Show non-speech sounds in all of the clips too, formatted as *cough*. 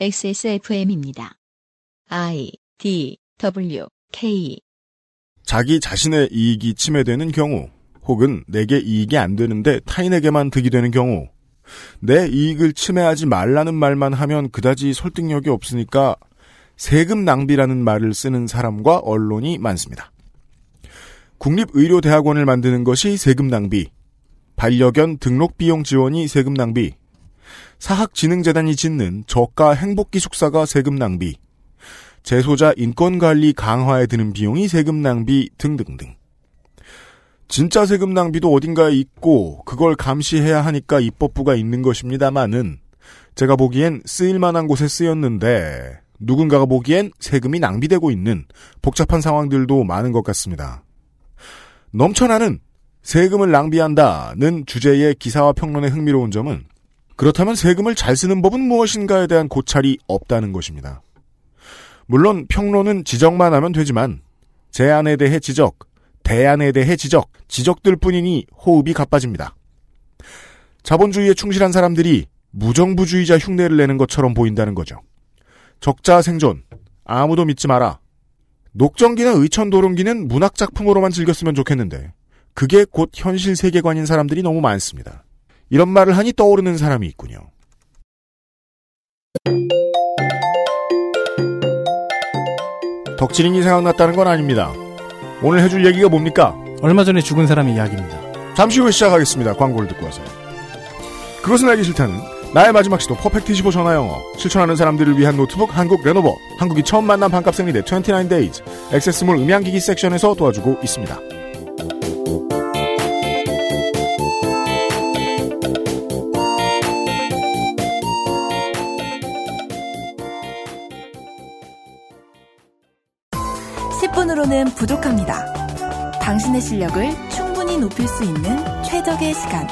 XSFM입니다. I D W K 자기 자신의 이익이 침해되는 경우, 혹은 내게 이익이 안 되는데 타인에게만 득이 되는 경우, 내 이익을 침해하지 말라는 말만 하면 그다지 설득력이 없으니까 세금 낭비라는 말을 쓰는 사람과 언론이 많습니다. 국립의료대학원을 만드는 것이 세금 낭비, 반려견 등록 비용 지원이 세금 낭비, 사학진흥재단이 짓는 저가 행복기숙사가 세금 낭비, 재소자 인권관리 강화에 드는 비용이 세금 낭비 등등등. 진짜 세금 낭비도 어딘가에 있고 그걸 감시해야 하니까 입법부가 있는 것입니다만은 제가 보기엔 쓰일만한 곳에 쓰였는데 누군가가 보기엔 세금이 낭비되고 있는 복잡한 상황들도 많은 것 같습니다. 넘쳐나는 세금을 낭비한다는 주제의 기사와 평론의 흥미로운 점은 그렇다면 세금을 잘 쓰는 법은 무엇인가에 대한 고찰이 없다는 것입니다. 물론 평론은 지적만 하면 되지만 제안에 대해 지적, 대안에 대해 지적, 지적들 뿐이니 호흡이 가빠집니다. 자본주의에 충실한 사람들이 무정부주의자 흉내를 내는 것처럼 보인다는 거죠. 적자 생존, 아무도 믿지 마라. 녹정기나 의천도룡기는 문학작품으로만 즐겼으면 좋겠는데 그게 곧 현실 세계관인 사람들이 너무 많습니다. 이런 말을 하니 떠오르는 사람이 있군요. 덕질인이 생각났다는 건 아닙니다. 오늘 해줄 얘기가 뭡니까? 얼마 전에 죽은 사람의 이야기입니다. 잠시 후에 시작하겠습니다. 광고를 듣고 와서요. 그것은 알기 싫다는 나의 마지막 시도 퍼펙트 15 전화영어 실천하는 사람들을 위한 노트북 한국 레노버 한국이 처음 만난 반값 생리대 29days 액세스몰 음향기기 섹션에서 도와주고 있습니다. 십 분으로는 부족합니다. 당신의 실력을 충분히 높일 수 있는 최적의 시간.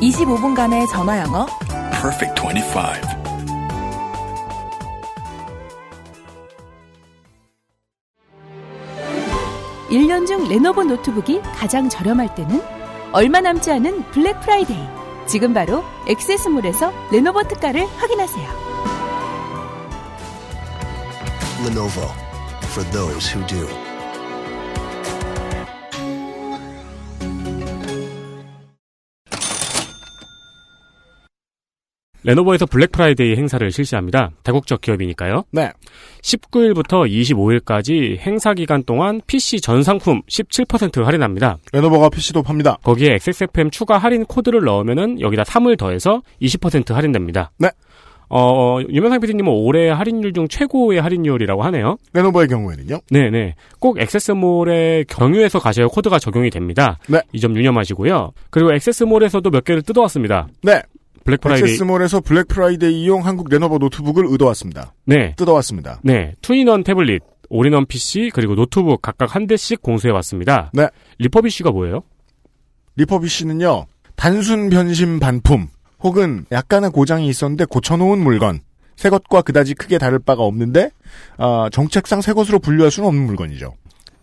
25분간의 전화 영어. Perfect 25. 일년중 레노버 노트북이 가장 저렴할 때는 얼마 남지 않은 블랙 프라이데이. 지금 바로 액세스몰에서 레노버 특가를 확인하세요. Lenovo for those who do. 레노버에서 블랙 프라이데이 행사를 실시합니다. 다국적 기업이니까요. 네. 19일부터 25일까지 행사 기간 동안 PC 전 상품 17% 할인합니다. 레노버가 PC도 팝니다. 거기에 XSFM 추가 할인 코드를 넣으면은 여기다 3을 더해서 20% 할인됩니다. 네. 어, 유명상 PD님은 올해 할인율 중 최고의 할인율이라고 하네요. 레노버의 경우에는요. 네네. 꼭 액세스몰에 경유해서 가셔야 코드가 적용이 됩니다. 네. 이 점 유념하시고요. 그리고 액세스몰에서도 몇 개를 뜯어왔습니다. 네. 블랙 프라이데이. 액세스몰에서 블랙 프라이데이용 한국 레노버 노트북을 뜯어왔습니다. 네. 뜯어왔습니다. 네. two-in-one 태블릿, all-in-one PC, 그리고 노트북 각각 한 대씩 공수해왔습니다. 네. refurbish가 뭐예요? refurbish는요. 단순 변심 반품 혹은 약간의 고장이 있었는데 고쳐놓은 물건 새 것과 그다지 크게 다를 바가 없는데 아, 정책상 새 것으로 분류할 수는 없는 물건이죠.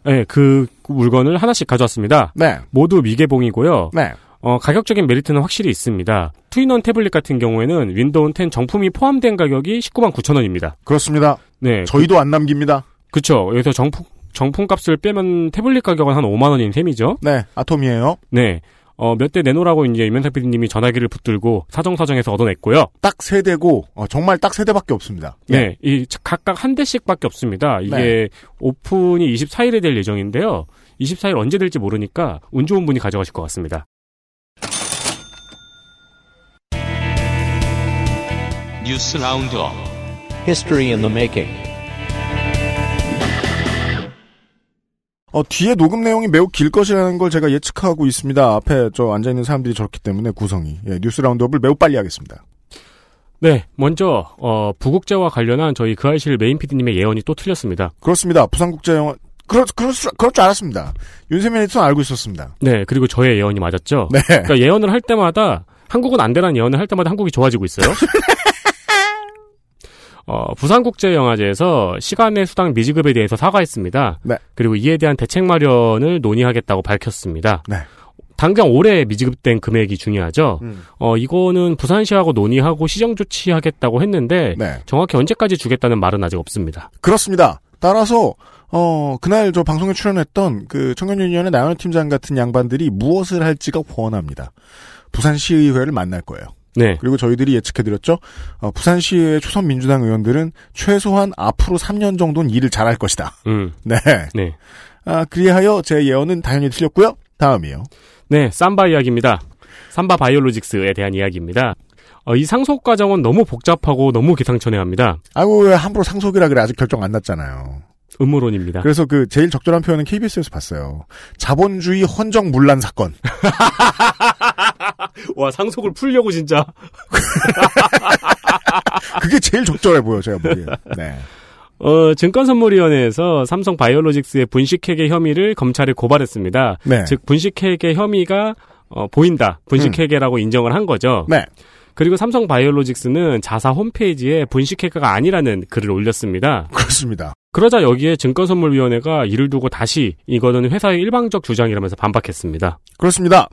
네, 그 물건을 하나씩 가져왔습니다. 네. 모두 미개봉이고요. 네. 어, 가격적인 메리트는 확실히 있습니다. two-in-one 태블릿 같은 경우에는 윈도우 10 정품이 포함된 가격이 19만 9천 원입니다. 그렇습니다. 네. 저희도 안 남깁니다. 그, 쵸 여기서 정품, 정품 값을 빼면 태블릿 가격은 한 5만 원인 셈이죠. 네. 아톰이에요. 네. 어, 몇 대 내놓으라고 이제 유명상 PD님이 전화기를 붙들고 사정사정해서 얻어냈고요. 딱 세 대고 어, 정말 딱 세 대밖에 없습니다. 네. 이 각각 한 대씩밖에 없습니다. 이게 네. 오픈이 24일에 될 예정인데요. 24일 언제 될지 모르니까 운 좋은 분이 가져가실 것 같습니다. 뉴스 라운드업 History in the making. 어, 뒤에 녹음 내용이 매우 길 것이라는 걸 제가 예측하고 있습니다. 앞에 저 앉아있는 사람들이 저렇기 때문에 구성이. 예, 뉴스 roundup을 매우 빨리 하겠습니다. 네, 먼저 어, 부국제와 관련한 저희 그 알실 메인 PD님의 예언이 또 틀렸습니다. 그렇습니다. 부산국제영화 그렇 그럴 수 그럴 줄 알았습니다. 윤세민 에디터는 알고 있었습니다. 네, 그리고 저의 예언이 맞았죠. 네. 그러니까 예언을 할 때마다 한국은 안 되라는 예언을 할 때마다 한국이 좋아지고 있어요. *laughs* 어, 부산국제영화제에서 시간의 수당 미지급에 대해서 사과했습니다. 네. 그리고 이에 대한 대책 마련을 논의하겠다고 밝혔습니다. 네. 당장 올해 미지급된 금액이 중요하죠. 음. 어, 이거는 부산시하고 논의하고 시정 조치하겠다고 했는데 네. 정확히 언제까지 주겠다는 말은 아직 없습니다. 그렇습니다. 따라서 어 그날 저 방송에 출연했던 그 청년유니언의 나연호 팀장 같은 양반들이 무엇을 할지가 훤합니다. 부산시의회를 만날 거예요. 네. 그리고 저희들이 예측해드렸죠. 어, 부산시의 초선 민주당 의원들은 최소한 앞으로 3년 정도는 일을 잘할 것이다. 음. 네. 네. 아, 그리하여 제 예언은 당연히 틀렸고요. 다음이요. 네, 삼바 이야기입니다. 삼바 바이올로직스에 대한 이야기입니다. 어, 이 상속 과정은 너무 복잡하고 너무 기상천외합니다. 아이고 왜 함부로 상속이라 그래 아직 결정 안 났잖아요. 음모론입니다. 그래서 그 제일 적절한 표현은 KBS에서 봤어요. 자본주의 헌정 문란 사건. *laughs* 와, 상속을 풀려고 진짜. *laughs* 그게 제일 적절해 보여 제가 보기에. 네. 어, 증권선물위원회에서 삼성 바이올로직스의 분식회계 혐의를 검찰에 고발했습니다. 네. 즉 분식회계 혐의가 어, 보인다. 분식회계라고 인정을 한 거죠. 네. 그리고 삼성 바이올로직스는 자사 홈페이지에 분식회계가 아니라는 글을 올렸습니다. 그렇습니다. 그러자 여기에 증권선물위원회가 이를 두고 다시 이거는 회사의 일방적 주장이라면서 반박했습니다. 그렇습니다.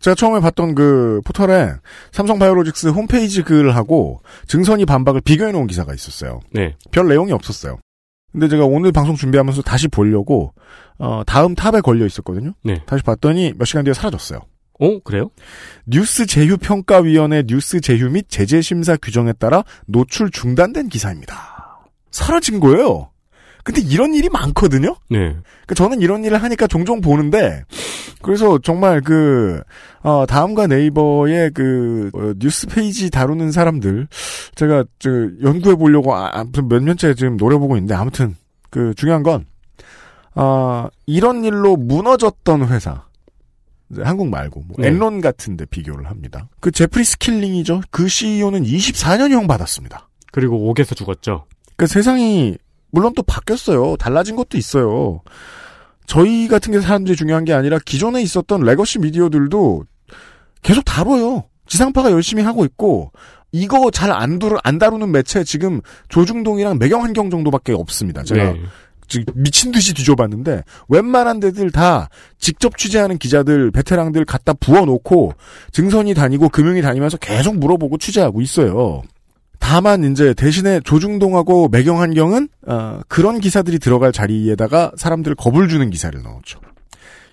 제가 처음에 봤던 그 포털에 삼성 바이오로직스 홈페이지 글하고 증선이 반박을 비교해 놓은 기사가 있었어요. 네. 별 내용이 없었어요. 근데 제가 오늘 방송 준비하면서 다시 보려고 어, 다음 top에 걸려 있었거든요. 네. 다시 봤더니 몇 시간 뒤에 사라졌어요. 어, 그래요? 뉴스 제휴 평가위원회 뉴스 제휴 및 제재 심사 규정에 따라 노출 중단된 기사입니다. 사라진 거예요. 근데 이런 일이 많거든요. 네. 그러니까 저는 이런 일을 하니까 종종 보는데 그래서 정말 그 어, 다음과 네이버의 그 어, 뉴스 페이지 다루는 사람들 제가 저 연구해 보려고 아, 몇 년째 지금 노려보고 있는데 아무튼 그 중요한 건 어, 이런 일로 무너졌던 회사 한국 말고 뭐 네. 엔론 같은데 비교를 합니다. 그 제프리 스킬링이죠. 그 CEO는 24년형 받았습니다. 그리고 옥에서 죽었죠. 그 세상이 물론 또 바뀌었어요. 달라진 것도 있어요. 저희 같은 게 사람들이 중요한 게 아니라 기존에 있었던 legacy 미디어들도 계속 다뤄요. 지상파가 열심히 하고 있고 이거 잘안 다루 안 다루는 매체 지금 조중동이랑 매경환경 정도밖에 없습니다. 제가 네. 미친 듯이 뒤져봤는데 웬만한 데들 다 직접 취재하는 기자들 베테랑들 갖다 부어놓고 증선이 다니고 금융이 다니면서 계속 물어보고 취재하고 있어요. 다만 이제 대신에 조중동하고 매경환경은 어, 그런 기사들이 들어갈 자리에다가 사람들 겁을 주는 기사를 넣었죠.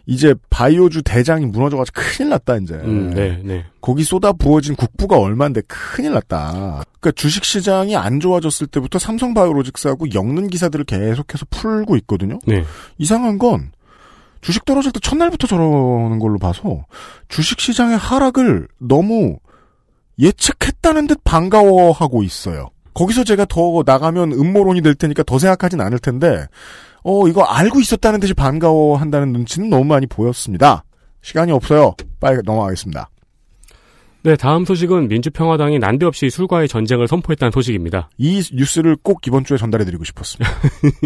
이제 바이오주 대장이 무너져가지고 큰일 났다 이제. 음, 네, 네. 거기 쏟아 부어진 국부가 얼마인데 큰일 났다. 그러니까 주식 시장이 안 좋아졌을 때부터 삼성 바이오로직스하고 엮는 기사들을 계속해서 풀고 있거든요. 네. 이상한 건 주식 떨어질 때 첫날부터 저러는 걸로 봐서 주식 시장의 하락을 너무 예측했다는 듯 반가워하고 있어요. 거기서 제가 더 나가면 음모론이 될 테니까 더 생각하진 않을 텐데 어 이거 알고 있었다는 듯이 반가워한다는 눈치는 너무 많이 보였습니다. 시간이 없어요. 빨리 넘어가겠습니다. 네, 다음 소식은 민주평화당이 난데없이 술과의 전쟁을 선포했다는 소식입니다. 이 뉴스를 꼭 이번 주에 전달해드리고 싶었습니다.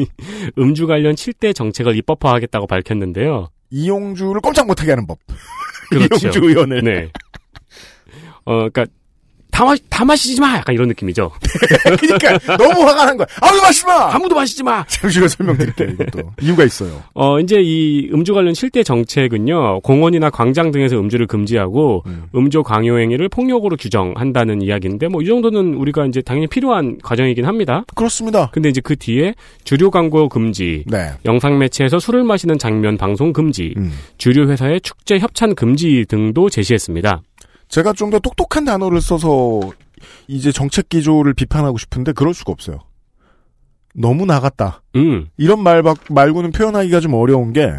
*laughs* 음주 관련 7대 정책을 입법화하겠다고 밝혔는데요. 이용주를 꼼짝 못하게 하는 법. 그렇죠. *laughs* 이용주 의원을. 네. 어, 그니까, 다, 마, 다 마시지 마! 약간 이런 느낌이죠. *laughs* 그러니까 너무 화가 난 거야. 아무 마시지 마. 아무도 마시지 마! 잠시 후에 설명드릴게요. 이것도 이유가 있어요. *laughs* 어, 이제 이 음주 관련 7대 정책은요, 공원이나 광장 등에서 음주를 금지하고, 음. 주 강요 행위를 폭력으로 규정한다는 이야기인데, 뭐, 이 정도는 우리가 이제 당연히 필요한 과정이긴 합니다. 그렇습니다. 근데 이제 그 뒤에 주류 광고 금지, 네. 영상 매체에서 술을 마시는 장면 방송 금지, 음. 주류 회사의 축제 협찬 금지 등도 제시했습니다. 제가 좀 더 똑똑한 단어를 써서 이제 정책 기조를 비판하고 싶은데 그럴 수가 없어요. 너무 나갔다. 음. 이런 말 말고는 표현하기가 좀 어려운 게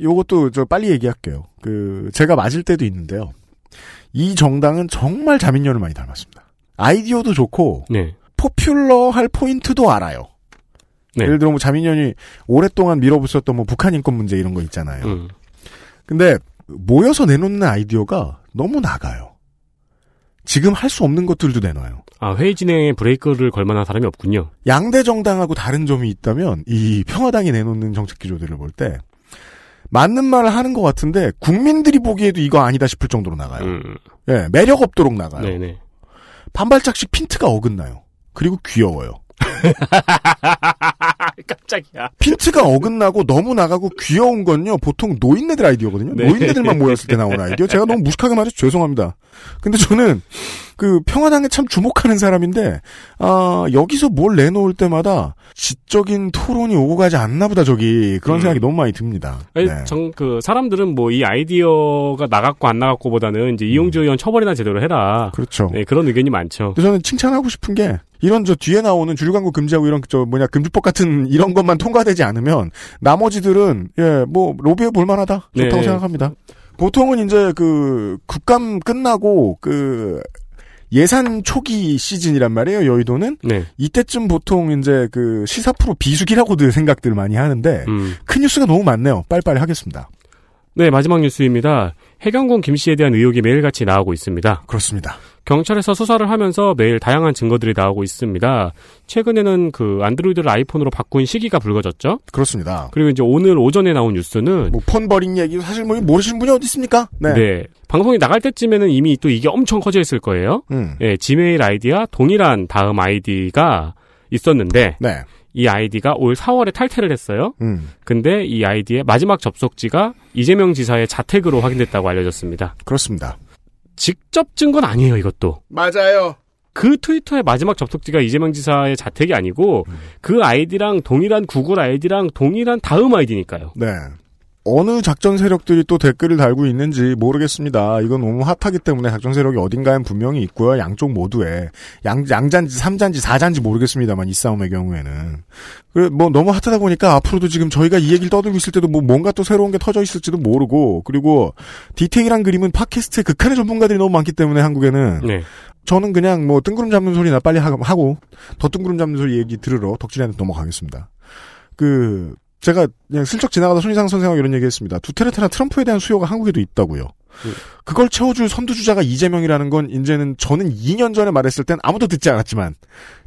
요것도 저 빨리 얘기할게요. 그 제가 맞을 때도 있는데요. 이 정당은 정말 자민련을 많이 닮았습니다. 아이디어도 좋고 네. 포퓰러 할 포인트도 알아요. 네. 예를 들어 뭐 자민련이 오랫동안 밀어붙였던 뭐 북한 인권 문제 이런 거 있잖아요. 음. 근데 모여서 내놓는 아이디어가 너무 나가요. 지금 할 수 없는 것들도 내놔요. 아, 회의 진행에 브레이크를 걸 만한 사람이 없군요. 양대 정당하고 다른 점이 있다면 이 평화당이 내놓는 정책 기조들을 볼 때 맞는 말을 하는 것 같은데 국민들이 보기에도 이거 아니다 싶을 정도로 나가요. 음. 예, 매력 없도록 나가요. 네네. 반발짝씩 핀트가 어긋나요. 그리고 귀여워요. *laughs* 깜짝이야. 핀트가 어긋나고 너무 나가고 귀여운 건요 보통 노인네들 아이디어거든요. 네. 노인네들만 모였을 때 나오는 아이디어. 제가 너무 무식하게 말해서 죄송합니다. 근데 저는 그 평화당에 참 주목하는 사람인데 아 여기서 뭘 내놓을 때마다 지적인 토론이 오고 가지 않나 보다 저기 그런 음. 생각이 너무 많이 듭니다. 아니, 네. 정, 그, 사람들은 뭐, 이 아이디어가 나갔고 안 나갔고 보다는 이제 이용주 의원 처벌이나 제대로 해라. 그렇죠. 네, 그런 의견이 많죠. 저는 칭찬하고 싶은 게 이런 저 뒤에 나오는 주류 광고 금지하고 이런 저 뭐냐 금주법 같은 이런 것만 통과되지 않으면 나머지들은 예 뭐 로비해 볼 만하다 좋다고 네. 생각합니다. 보통은 이제 그 국감 끝나고 그 예산 초기 시즌이란 말이에요 여의도는 네. 이때쯤 보통 이제 그 시사 프로 비수기라고들 생각들을 많이 하는데 음. 큰 뉴스가 너무 많네요. 빨리빨리 하겠습니다. 네, 마지막 뉴스입니다. 해경공 김 씨에 대한 의혹이 매일같이 나오고 있습니다. 그렇습니다. 경찰에서 수사를 하면서 매일 다양한 증거들이 나오고 있습니다. 최근에는 그 안드로이드를 아이폰으로 바꾼 시기가 불거졌죠. 그렇습니다. 그리고 이제 오늘 오전에 나온 뉴스는 뭐폰 버린 얘기 사실 뭐 모르시는 분이 어디 있습니까? 네. 네. 방송이 나갈 때쯤에는 이미 또 이게 엄청 커져 있을 거예요. 음. 예, 지메일 아이디와 동일한 다음 아이디가 있었는데 네. 이 아이디가 올 4월에 탈퇴를 했어요. 음. 근데 이 아이디의 마지막 접속지가 이재명 지사의 자택으로 확인됐다고 알려졌습니다. 그렇습니다. 직접 증거는 아니에요, 이것도. 맞아요. 그 트위터의 마지막 접속지가 이재명 지사의 자택이 아니고 그 아이디랑 동일한 구글 아이디랑 동일한 다음 아이디니까요. 네. 어느 작전 세력들이 또 댓글을 달고 있는지 모르겠습니다. 이건 너무 핫하기 때문에 작전 세력이 어딘가엔 분명히 있고요. 양쪽 모두에. 양, 양잔지, 삼잔지, 사잔지 모르겠습니다만, 이 싸움의 경우에는. 그, 뭐, 너무 핫하다 보니까 앞으로도 지금 저희가 이 얘기를 떠들고 있을 때도 뭐 뭔가 또 새로운 게 터져 있을지도 모르고, 그리고 디테일한 그림은 팟캐스트의 극한의 전문가들이 너무 많기 때문에 한국에는. 네. 저는 그냥 뭐 뜬구름 잡는 소리나 빨리 하- 하고 더 뜬구름 잡는 소리 얘기 들으러 덕질한테 넘어가겠습니다. 그 제가 그냥 슬쩍 지나가다 손희상 선생하고 이런 얘기했습니다. 두테르테나 트럼프에 대한 수요가 한국에도 있다고요. 그걸 채워줄 선두주자가 이재명이라는 건 이제는 저는 2년 전에 말했을 땐 아무도 듣지 않았지만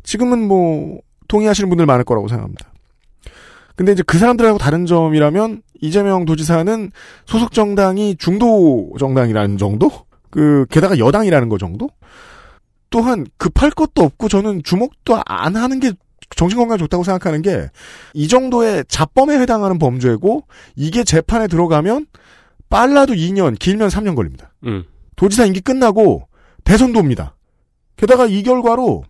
지금은 뭐 동의하시는 분들 많을 거라고 생각합니다. 근데 이제 그 사람들하고 다른 점이라면 이재명 도지사는 소속 정당이 중도 정당이라는 정도? 그 게다가 여당이라는 거 정도? 또한 급할 것도 없고 저는 주목도 안 하는 게 정신건강에 좋다고 생각하는 게 이 정도의 자범에 해당하는 범죄고 이게 재판에 들어가면 빨라도 2년 길면 3년 걸립니다. 음. 도지사 임기 끝나고 대선도 옵니다. 게다가 이 결과로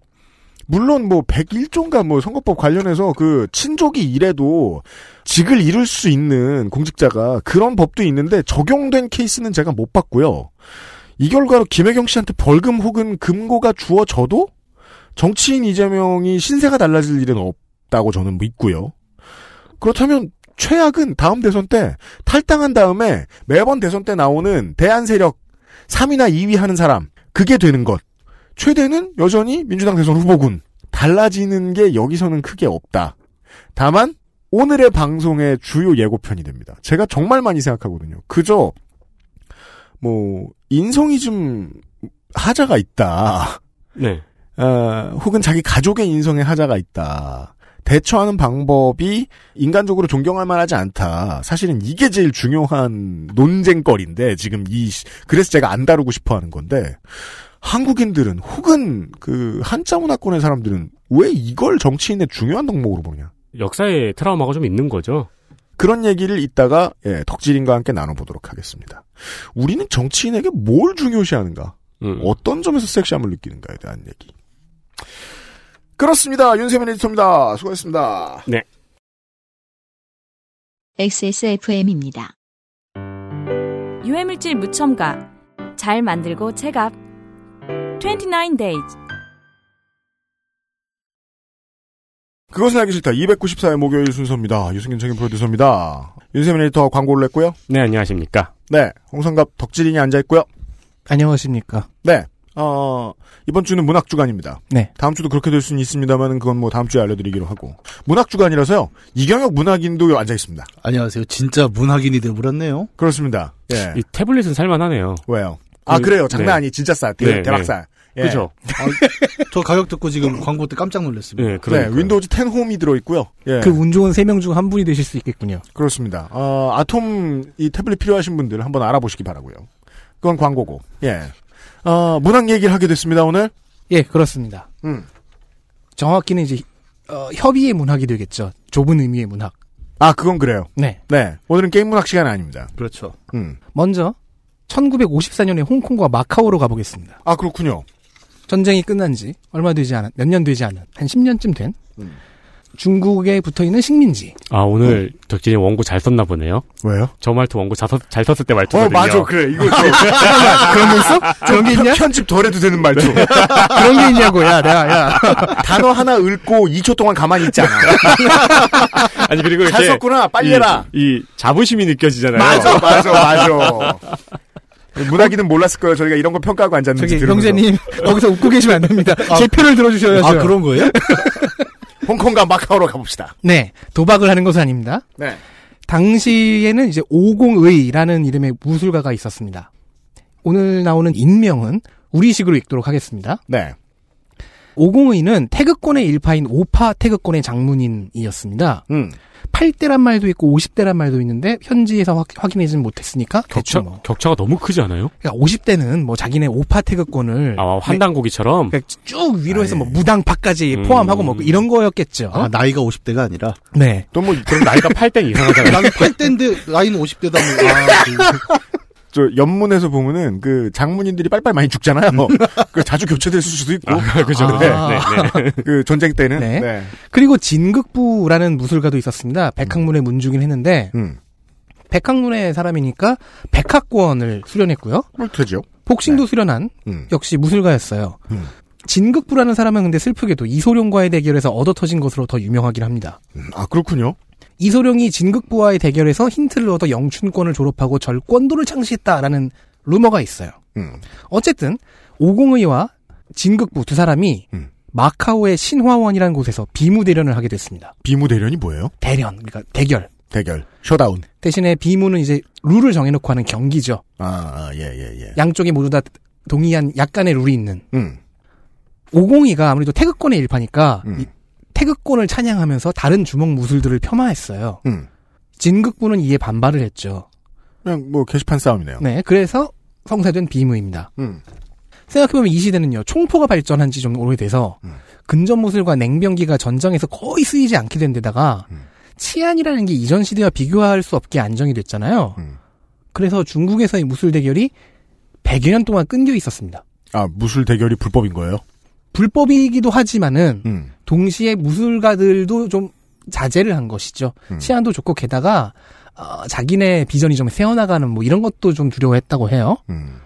물론 뭐 101조인가 뭐 선거법 관련해서 그 친족이 이래도 직을 잃을 수 있는 공직자가 그런 법도 있는데 적용된 케이스는 제가 못 봤고요. 이 결과로 김혜경 씨한테 벌금 혹은 금고가 주어져도 정치인 이재명이 신세가 달라질 일은 없다고 저는 믿고요. 그렇다면 최악은 다음 대선 때 탈당한 다음에 매번 대선 때 나오는 대안 세력 3위나 2위 하는 사람 그게 되는 것. 최대는 여전히 민주당 대선 후보군. 달라지는 게 여기서는 크게 없다. 다만 오늘의 방송의 주요 예고편이 됩니다. 제가 정말 많이 생각하거든요. 그저 뭐 인성이 좀 하자가 있다. 네. 어, 혹은 자기 가족의 인성에 하자가 있다. 대처하는 방법이 인간적으로 존경할 만하지 않다. 사실은 이게 제일 중요한 논쟁거리인데 지금 이 시- 그래서 제가 안 다루고 싶어 하는 건데 한국인들은 혹은 그 한자 문화권의 사람들은 왜 이걸 정치인의 중요한 덕목으로 보냐. 역사에 트라우마가 좀 있는 거죠. 그런 얘기를 이따가 예, 덕질인과 함께 나눠보도록 하겠습니다. 우리는 정치인에게 뭘 중요시하는가? 음. 어떤 점에서 섹시함을 느끼는가에 대한 얘기. 그렇습니다. 윤세민 에디터입니다. 수고했습니다. 네. XSFM입니다. 유해물질 무첨가 잘 만들고 체갑 29 days 그것은 알기 싫다. 294회 목요일 순서입니다. 유승균 책임 프로듀서입니다. 윤세민 에디터 광고를 냈고요. 네, 안녕하십니까. 네. 홍성갑 덕질인이 앉아있고요. 안녕하십니까. 네. 어, 이번 주는 문학 주간입니다. 네. 다음 주도 그렇게 될 수는 있습니다만 그건 뭐 다음 주에 알려드리기로 하고. 문학 주간이라서요. 이경혁 문학인도 앉아 있습니다. 안녕하세요. 진짜 문학인이 돼버렸네요. 그렇습니다. 예. 이 태블릿은 살만하네요. 왜요? 아, 그- 그래요. 장난 네. 아니. 진짜 싸. 대, 네, 대박싸. 예. 그죠? 저 가격 듣고 지금 광고 때 깜짝 놀랐습니다. 네, 네. 그러니까. 윈도우즈 10 홈이 들어있고요. 예. 그운 좋은 세명중 한 분이 되실 수 있겠군요. 그렇습니다. 어, 아톰 이 태블릿 필요하신 분들 한번 알아보시기 바라고요. 그건 광고고. 예. 어, 문학 얘기를 하게 됐습니다, 오늘. 예, 그렇습니다. 음. 정확히는 이제 어, 협의의 문학이 되겠죠. 좁은 의미의 문학. 아, 그건 그래요. 네. 네. 오늘은 게임 문학 시간 아닙니다. 그렇죠. 음. 먼저 1954년에 홍콩과 마카오로 가보겠습니다. 아, 그렇군요. 전쟁이 끝난 지 얼마 되지 않은 몇 년 되지 않은 한 10년쯤 된 음. 중국에 붙어 있는 식민지. 아 오늘 덕진이 원고 잘 썼나 보네요. 왜요? 저 말투 원고 잘, 썼, 잘 썼을 때 어, 말투거든요. 맞아. 그래. 이거 좀 *laughs* 그런 게 있어? 그런 게 있냐? 편집 덜 해도 되는 말투. *laughs* 그런 게 있냐고, 야, 내가, 야. 단어 하나 읽고 2초 동안 가만히 있지 않아. *laughs* 아니 그리고 잘 이렇게 썼구나. 빨리 이- 해라. 이 자부심이 느껴지잖아요. 맞아, 맞아, 맞아. 문학이는 몰랐을 거예요. 저희가 이런 거 평가하고 앉았는지. 저기, 들으면서. 형제님, 거기서 웃고 계시면 안 됩니다. 제 표를 들어주셔야죠. 아, 그런 거예요? 홍콩과 마카오로 가봅시다. 네, 도박을 하는 것은 아닙니다. 네. 당시에는 이제 오공의라는 이름의 무술가가 있었습니다. 오늘 나오는 인명은 우리식으로 읽도록 하겠습니다. 네. 오공의는 태극권의 일파인 오파 태극권의 장문인이었습니다. 음. 8대란 말도 있고 50대란 말도 있는데 현지에서 확, 확인하지는 못했으니까 격차 대충 뭐. 격차가 너무 크지 않아요? 그러니까 50대는 뭐 자기네 오파 태극권을 아 환단고기처럼 그러니까 쭉 위로 해서 아, 뭐 예. 무당파까지 음. 포함하고 뭐 이런 거였겠죠. 아, 나이가 50대가 아니라. 네. 또 뭐, 그럼 나이가 8대 이상하잖아요. 나는 8대인데 나이는 50대다. 뭐. 아, 그- *laughs* 저, 연문에서 보면은, 그, 장문인들이 빨빨 많이 죽잖아요. *laughs* 그 자주 교체될 수도 있고. 아, 그죠. 아. 네, 네, 네. *laughs* 그, 전쟁 때는. 네. 네. 그리고 진극부라는 무술가도 있었습니다. 백학문의 문주긴 했는데 음. 백학문의 사람이니까 백학권을 수련했고요. 뭐, 되죠. 복싱도 수련한 음. 역시 무술가였어요. 음. 진극부라는 사람은 근데 슬프게도 이소룡과의 대결에서 얻어 터진 것으로 더 유명하긴 합니다. 음, 아, 그렇군요. 이소룡이 진극부와의 대결에서 힌트를 얻어 영춘권을 졸업하고 절권도를 창시했다라는 루머가 있어요. 음. 어쨌든 오공의와 진극부 두 사람이 음. 마카오의 신화원이라는 곳에서 비무 대련을 하게 됐습니다. 비무 대련이 뭐예요? 대련, 그러니까 대결. 대결. 셔다운. 대신에 비무는 이제 룰을 정해놓고 하는 경기죠. 아, 아, 예, 예, 예. 양쪽이 모두 다 동의한 약간의 룰이 있는. 음. 오공이가 아무래도 태극권의 일파니까 음. 이 태극권을 찬양하면서 다른 주먹 무술들을 폄하했어요. 음. 진극부는 이에 반발을 했죠. 그냥 뭐, 게시판 싸움이네요. 네, 그래서 성사된 비무입니다. 음. 생각해보면 이 시대는요, 총포가 발전한 지 좀 오래돼서, 음. 근접무술과 냉병기가 전장에서 거의 쓰이지 않게 된 데다가, 음. 치안이라는 게 이전 시대와 비교할 수 없게 안정이 됐잖아요. 음. 그래서 중국에서의 무술 대결이 100여 년 동안 끊겨 있었습니다. 아, 무술 대결이 불법인 거예요? 불법이기도 하지만은, 음. 동시에 무술가들도 좀 자제를 한 것이죠. 음. 치안도 좋고, 게다가, 어, 자기네 비전이 좀 세워나가는 뭐 이런 것도 좀 두려워했다고 해요. 음.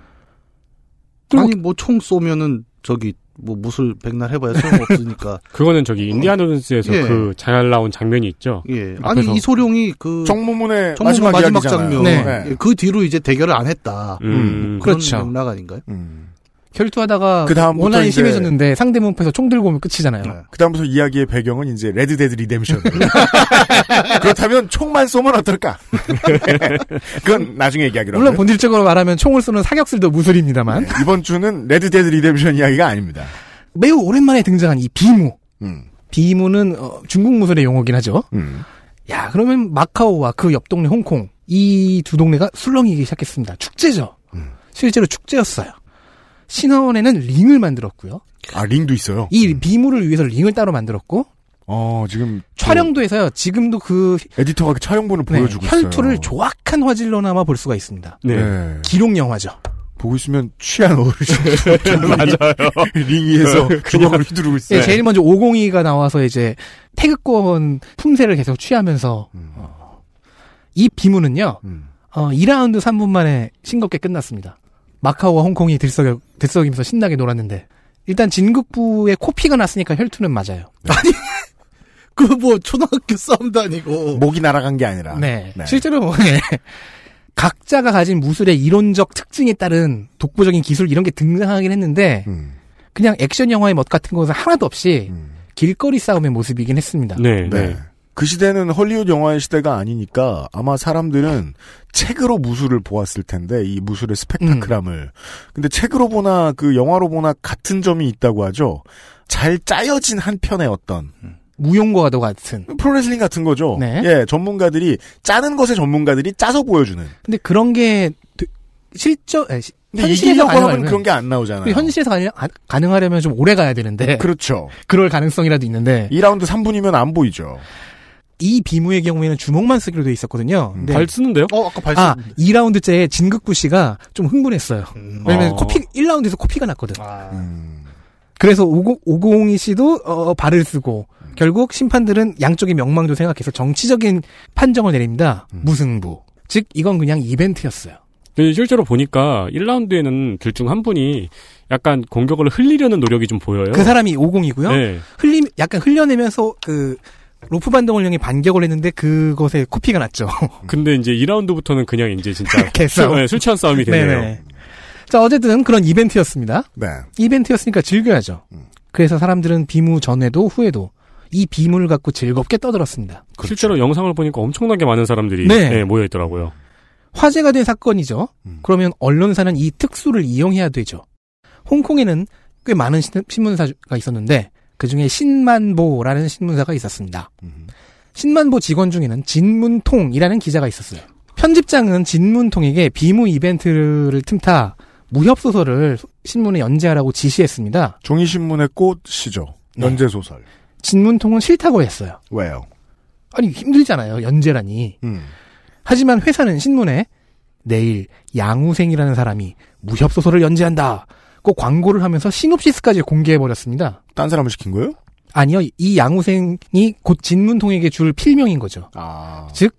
아니, 뭐 총 쏘면은 저기 뭐 무술 백날 해봐야 소용없으니까. *laughs* 그거는 저기 인디아나 존스에서 예. 그잘 나온 장면이 있죠. 예. 앞에서- 아니, 이소룡이 그. 정무문의 정무문 마지막, 마지막. 장면. 네. 예, 그 뒤로 이제 대결을 안 했다. 음. 그런 그렇죠. 맥락 아닌가요? 음. 결투하다가 그 다음부터 원한이 이제- 심해졌는데 상대문 앞에서 총 들고 오면 끝이잖아요. 네. 그 다음부터 이야기의 배경은 이제 레드 데드 리뎀션. *laughs* 그렇다면 총만 쏘면 어떨까? *laughs* 그건 나중에 얘기하기로 물론 하고요. 본질적으로 말하면 총을 쏘는 사격술도 무술입니다만 이번 주는 레드 데드 리뎀션 이야기가 아닙니다. 매우 오랜만에 등장한 이 비무. 음. 비무는 어, 중국 무술의 용어긴 하죠. 음. 야 그러면 마카오와 그 옆 동네 홍콩 이 두 동네가 술렁이기 시작했습니다. 축제죠. 음. 실제로 축제였어요. 신화원에는 링을 만들었고요. 아, 링도 있어요. 이 비무를 위해서 링을 따로 만들었고 어, 지금. 촬영도 해서요. 지금도 그또 에디터가 그 촬영본을 네, 보여주고 있어요. 혈투를 조악한 화질로나마 볼 수가 있습니다. 네. 네. 기록 영화죠. 보고 있으면 취한 어르신. *laughs* 맞아요. *laughs* 링 위에서 *laughs* 주먹을 휘두르고 있어요. 예, 제일 먼저 502가 나와서 이제 태극권 품새를 계속 취하면서 음. 어, 이 비무는요. 음. 어, 2라운드 3분 만에 싱겁게 끝났습니다. 마카오와 홍콩이 들썩여, 들썩이면서 신나게 놀았는데 일단 진극부의 코피가 났으니까 혈투는 맞아요. *laughs* 그뭐 초등학교 싸움도 아니고. 목이 날아간 게 아니라. 네. 실제로 뭐, 예. 각자가 가진 무술의 이론적 특징에 따른 독보적인 기술 이런 게 등장하긴 했는데 음. 그냥 액션 영화의 멋 같은 것은 하나도 없이 음. 길거리 싸움의 모습이긴 했습니다. 네, 네. 네. 그 시대는 헐리우드 영화의 시대가 아니니까 아마 사람들은 책으로 무술을 보았을 텐데 이 무술의 스펙타클함을 근데 책으로 보나 그 영화로 보나 같은 점이 있다고 하죠. 잘 짜여진 한 편의 어떤 무용과도 같은. 프로레슬링 같은 거죠. 네. 예, 전문가들이 짜는 것의 전문가들이 짜서 보여주는. 근데 그런 게 근데 현실에서 이기려고 하면 가능하려면 그런 게 안 나오잖아요. 근데 현실에서 가능, 아- 가능 하려면 좀 오래 가야 되는데 그렇죠. *laughs* 그럴 가능성이라도 있는데 2라운드 3분이면 안 보이죠. 이 비무의 경우에는 주먹만 쓰기로 돼 있었거든요. 근데 발 쓰는데요? 어, 아까 발 아, 쓰는데. 2라운드째에 진극부 씨가 좀 흥분했어요. 왜냐면 어. 코피 1라운드에서 코피가 났거든. 아, 음. 그래서 50, 502 씨도 어, 발을 쓰고 결국 심판들은 양쪽의 명망도 생각해서 정치적인 판정을 내립니다. 무승부. 즉 이건 그냥 이벤트였어요. 근데 실제로 보니까 1라운드에는 둘 중 한 분이 약간 공격을 흘리려는 노력이 좀 보여요. 그 사람이 50이고요. 네. 흘림 약간 흘려내면서 그 로프 반동을 형이 반격을 했는데 그것에 코피가 났죠. *laughs* 근데 이제 2라운드부터는 그냥 이제 진짜 *laughs* 개싸움. 술, 네, 술 취한 싸움이 되네요. 네네. 자 어쨌든 그런 이벤트였습니다. 네. 이벤트였으니까 즐겨야죠. 그래서 사람들은 비무 전에도 후에도 이 비무를 갖고 즐겁게 떠들었습니다. 실제로 영상을 보니까 엄청나게 많은 사람들이 네. 네, 모여 있더라고요. 화제가 된 사건이죠. 그러면 언론사는 이 특수를 이용해야 되죠. 홍콩에는 꽤 많은 신- 신문사가 있었는데 그 중에 신만보라는 신문사가 있었습니다. 신만보 직원 중에는 진문통이라는 기자가 있었어요. 편집장은 진문통에게 비무 이벤트를 틈타 무협 소설을 신문에 연재하라고 지시했습니다. 종이 신문의 꽃이죠. 네. 연재 소설. 진문통은 싫다고 했어요. 왜요? 아니 힘들잖아요. 연재라니. 음. 하지만 회사는 신문에 내일 양우생이라는 사람이 무협 소설을 연재한다. 꼭 광고를 하면서 시놉시스까지 공개해 버렸습니다. 딴 사람을 시킨 거예요? 아니요, 이 양우생이 곧 진문통에게 줄 필명인 거죠. 아. 즉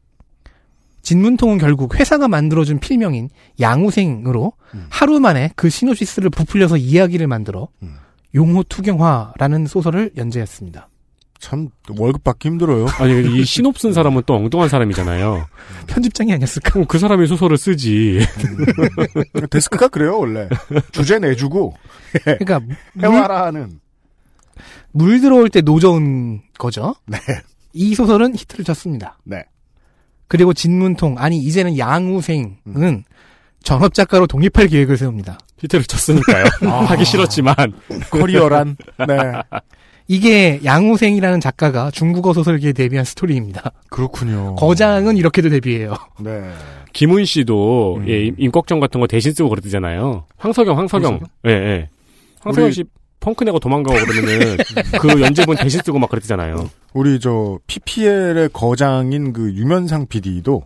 진문통은 결국 회사가 만들어준 필명인 양우생으로 하루 만에 그 시놉시스를 부풀려서 이야기를 만들어 용호 투경화라는 소설을 연재했습니다. 참 월급 받기 힘들어요. *laughs* 아니 이 신옵 쓴 사람은 또 엉뚱한 사람이잖아요. *laughs* 편집장이 아니었을까? 그 사람이 소설을 쓰지. 데스크가 그래요 원래 주제 내주고 *laughs* 그러니까 물, 해와라는 물 들어올 때 노저은 거죠. 네. 이 소설은 히트를 쳤습니다. 네. 그리고 진문통 아니 이제는 양우생은 전업 작가로 독립할 계획을 세웁니다. 히트를 쳤으니까요. 하기 싫었지만 커리어란 네 이게 양우생이라는 작가가 중국어 소설계에 데뷔한 스토리입니다. 그렇군요. 거장은 이렇게도 데뷔해요. 네. 김훈 씨도 예, 임- 임꺽정 같은 거 대신 쓰고 그러잖아요. 황석영, 황석영. 예, 예. 황석영 우리- 씨 펑크 내고 도망가고 그러면은 *laughs* 그 연재본 대신 쓰고 막 그랬잖아요. 우리 저 PPL의 거장인 그 유면상 PD도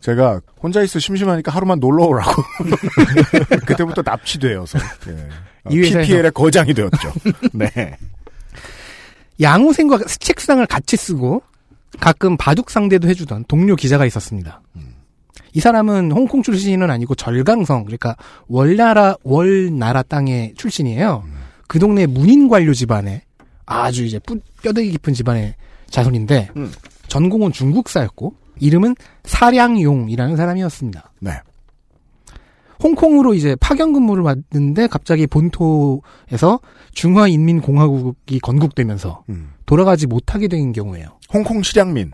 제가 혼자 있어 심심하니까 하루만 놀러 오라고 *laughs* 그때부터 납치되어서 예. 이 PPL의 거장이 되었죠. *laughs* 네. 양우생과 책상을 같이 쓰고 가끔 바둑 상대도 해주던 동료 기자가 있었습니다. 이 사람은 홍콩 출신은 아니고 절강성, 그러니까 월나라, 월나라 땅의 출신이에요. 그 동네 문인 관료 집안에 아주 이제 뿌- 뼈대기 깊은 집안의 자손인데 음. 전공은 중국사였고 이름은 사량용이라는 사람이었습니다. 네. 홍콩으로 이제 파견 근무를 받는데 갑자기 본토에서 중화인민공화국이 건국되면서 음. 돌아가지 못하게 된 경우예요. 홍콩 실향민.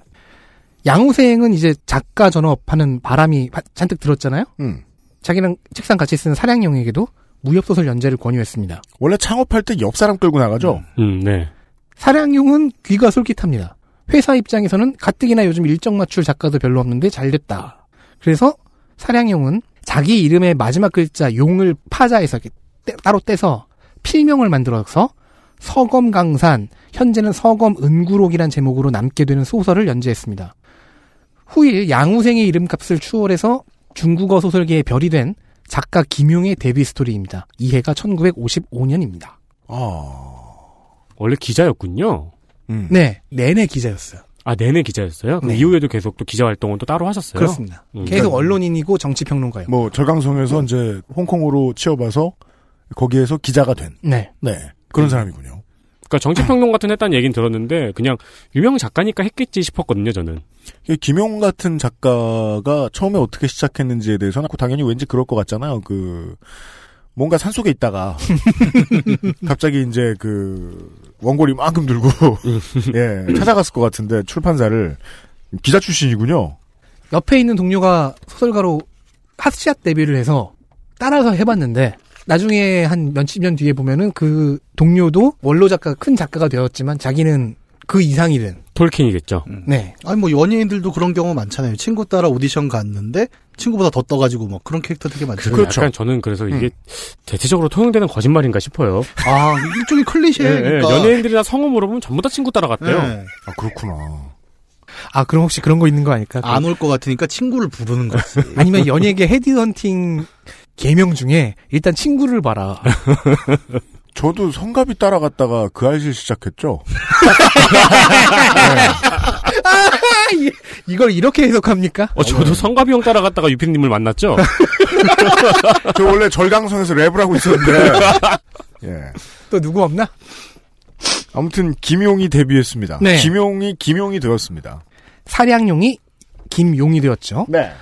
양우생은 이제 작가 전업하는 바람이 바- 잔뜩 들었잖아요. 음. 자기랑 책상 같이 쓰는 사량용에게도 무협소설 연재를 권유했습니다. 원래 창업할 때 옆 사람 끌고 나가죠. 음, 네. 사량용은 귀가 솔깃합니다. 회사 입장에서는 가뜩이나 요즘 일정 맞출 작가도 별로 없는데 잘 됐다. 그래서 사량용은 자기 이름의 마지막 글자 용을 이렇게 떼- 따로 떼서 필명을 만들어서 서검강산, 현재는 서검은구록이란 제목으로 남게 되는 소설을 연재했습니다. 후일 양우생의 이름값을 추월해서 중국어 소설계의 별이 된 작가 김용의 데뷔 스토리입니다. 이해가 1955년입니다. 아. 원래 기자였군요. 음. 네, 내내 기자였어요. 아, 내내 기자였어요? 네. 이후에도 계속 또 기자 활동은 또 따로 하셨어요? 그렇습니다. 음. 계속 언론인이고 정치 평론가요. 뭐 절강성에서 이제 홍콩으로 취업와서 거기에서 기자가 된. 네. 네. 그런 사람이군요. 그러니까 정치 평론 같은 했다는 얘기는 들었는데 그냥 유명 작가니까 했겠지 싶었거든요, 저는. 김용 같은 작가가 처음에 어떻게 시작했는지에 대해서는 당연히 왠지 그럴 것 같잖아요. 그 뭔가 산 속에 있다가 *laughs* 갑자기 이제 그 원고를 이만큼 들고 *laughs* 예 찾아갔을 것 같은데 출판사를 기자 출신이군요. 옆에 있는 동료가 소설가로 핫샷 데뷔를 해서 따라서 해봤는데 나중에 한 몇십 년 뒤에 보면은 그 동료도 원로 작가 큰 작가가 되었지만 자기는 그 이상이 된 톨킨이겠죠. 네. 아니 뭐 연예인들도 그런 경우 많잖아요. 친구 따라 오디션 갔는데 친구보다 더 떠가지고 뭐 그런 캐릭터 되게 많잖아요. 그렇죠. 약간 저는 그래서 이게 대체적으로 통용되는 거짓말인가 싶어요. 아 일종의 클리셰. 예, 예. 그러니까. 연예인들이나 성우 물어보면 전부 다 친구 따라갔대요. 네. 아 그렇구나. 아, 그럼 혹시 그런 거 있는 거 아닐까? 안 올 것 같으니까 친구를 부르는 거지. *laughs* 아니면 연예계 헤드헌팅 개명 중에 일단 친구를 봐라. *laughs* 저도 성갑이 따라갔다가 그 알실 시작했죠. 이- *laughs* 이걸 이렇게 해석합니까? 어, 저도 성가비 형 따라갔다가 유피님을 만났죠? *laughs* 저 원래 절강성에서 랩을 하고 있었는데. *laughs* 예. 또 누구 없나? 아무튼 김용이 데뷔했습니다. 네. 김용이 김용이 되었습니다. 사량용이 김용이 되었죠. 네.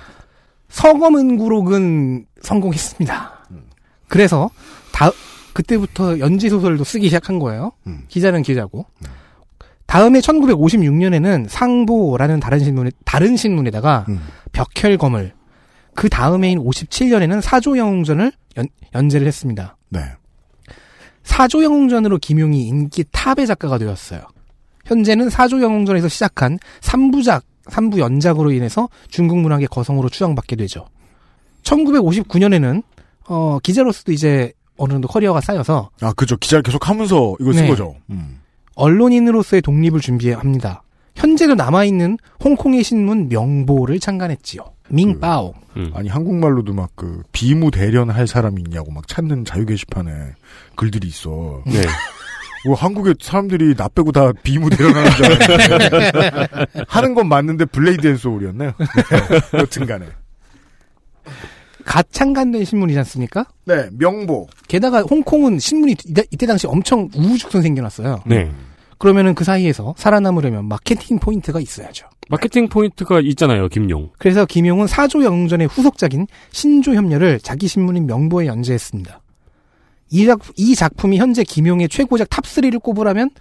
서검은구록은 성공했습니다. 그래서 다 그때부터 연지 소설도 쓰기 시작한 거예요. 기자는 기자고. 다음에 1956년에는 상보라는 다른 신문에 다른 신문에다가 벽혈검을 그 다음해인 57년에는 사조영웅전을 연, 연재를 했습니다. 네. 사조영웅전으로 김용이 인기 탑의 작가가 되었어요. 현재는 사조영웅전에서 시작한 3부작, 3부 연작으로 인해서 중국 문학의 거성으로 추앙받게 되죠. 1959년에는 어, 기자로서도 이제 어느 정도 커리어가 쌓여서 아, 그죠. 기자를 계속 하면서 이걸 쓴 네. 거죠. 음. 언론인으로서의 독립을 준비합니다. 현재도 남아있는 홍콩의 신문 명보를 창간했지요. 밍바오. 아니, 한국말로도 막 그, 비무 대련할 사람이 있냐고 막 찾는 자유 게시판에 글들이 있어. 네. *laughs* 뭐 한국에 사람들이 나 빼고 다 비무 대련하는 줄 알았는데. *laughs* 하는 건 맞는데 블레이드 앤 소울이었네요. 네. 여튼 간에. 갓 창간된 신문이지 않습니까? 네, 명보. 게다가 홍콩은 신문이 이때, 이때 당시 엄청 우후죽순 생겨났어요. 네. 그러면은 그 사이에서 살아남으려면 마케팅 포인트가 있어야죠. 마케팅 포인트가 있잖아요, 김용. 그래서 김용은 사조 영웅전의 후속작인 신조협려를 자기 신문인 명보에 연재했습니다. 이, 작, 이 작품이 현재 김용의 최고작 top 3를 꼽으라면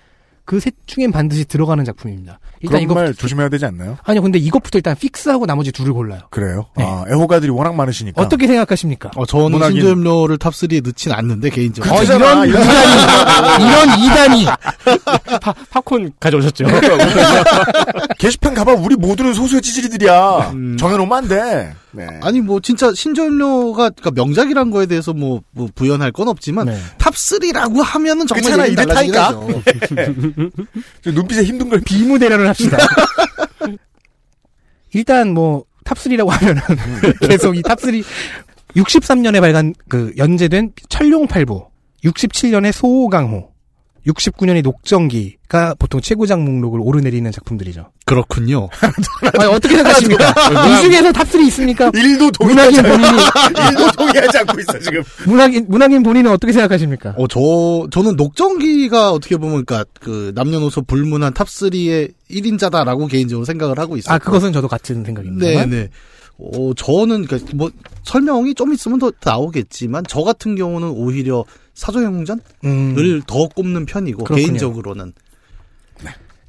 그 셋 중엔 반드시 들어가는 작품입니다. 일단 그런 이거 말 조심해야 되지 않나요? 아니요, 근데 이것부터 일단 fix하고 나머지 둘을 골라요. 그래요? 아, 애호가들이 워낙 많으시니까. 네. 어떻게 생각하십니까? 어, 저는 문학인. 신조협려를 top 3에 넣진 않는데, 개인적으로. 어, 이런 이단이, *laughs* 이런 이단이. 파, 팝콘 가져오셨죠? *laughs* 게시판 가봐 우리 모두는 소수의 찌질이들이야. 음. 정해놓으면 안 돼. 네. 아니, 뭐, 진짜 신조협려가, 그러니까 명작이란 거에 대해서 뭐, 뭐 부연할 건 없지만, 네. top 3라고 하면은 정말 그렇잖아, 이랬다니까. *laughs* 눈빛에 힘든 걸 비무대련을 합시다. *laughs* 일단 뭐 top 3라고 하면은 *laughs* 계속 이 top 3 63년에 발간 그 연재된 천룡팔부 67년에 소오강호 69년에 녹정기가 보통 최고작 목록을 오르내리는 작품들이죠. 그렇군요. *laughs* 아니, 어떻게 생각하십니까? *laughs* 이 중에서 top 3 있습니까? 일도 동의하지 본인이 *laughs* 일도 동의하지 않고 있어 지금. 문학인 문학인 본인은 어떻게 생각하십니까? 어, 저, 저는 녹정기가 어떻게 보면, 그니까, 그, 남녀노소 불문한 top 3의 1인자다라고 개인적으로 생각을 하고 있어요. 아 그것은 저도 같은 생각입니다. 네네. 어, 저는, 그, 뭐, 설명이 좀 있으면 더 나오겠지만, 저 같은 경우는 오히려 사조영웅전을 음, 더 꼽는 편이고, 그렇군요. 개인적으로는.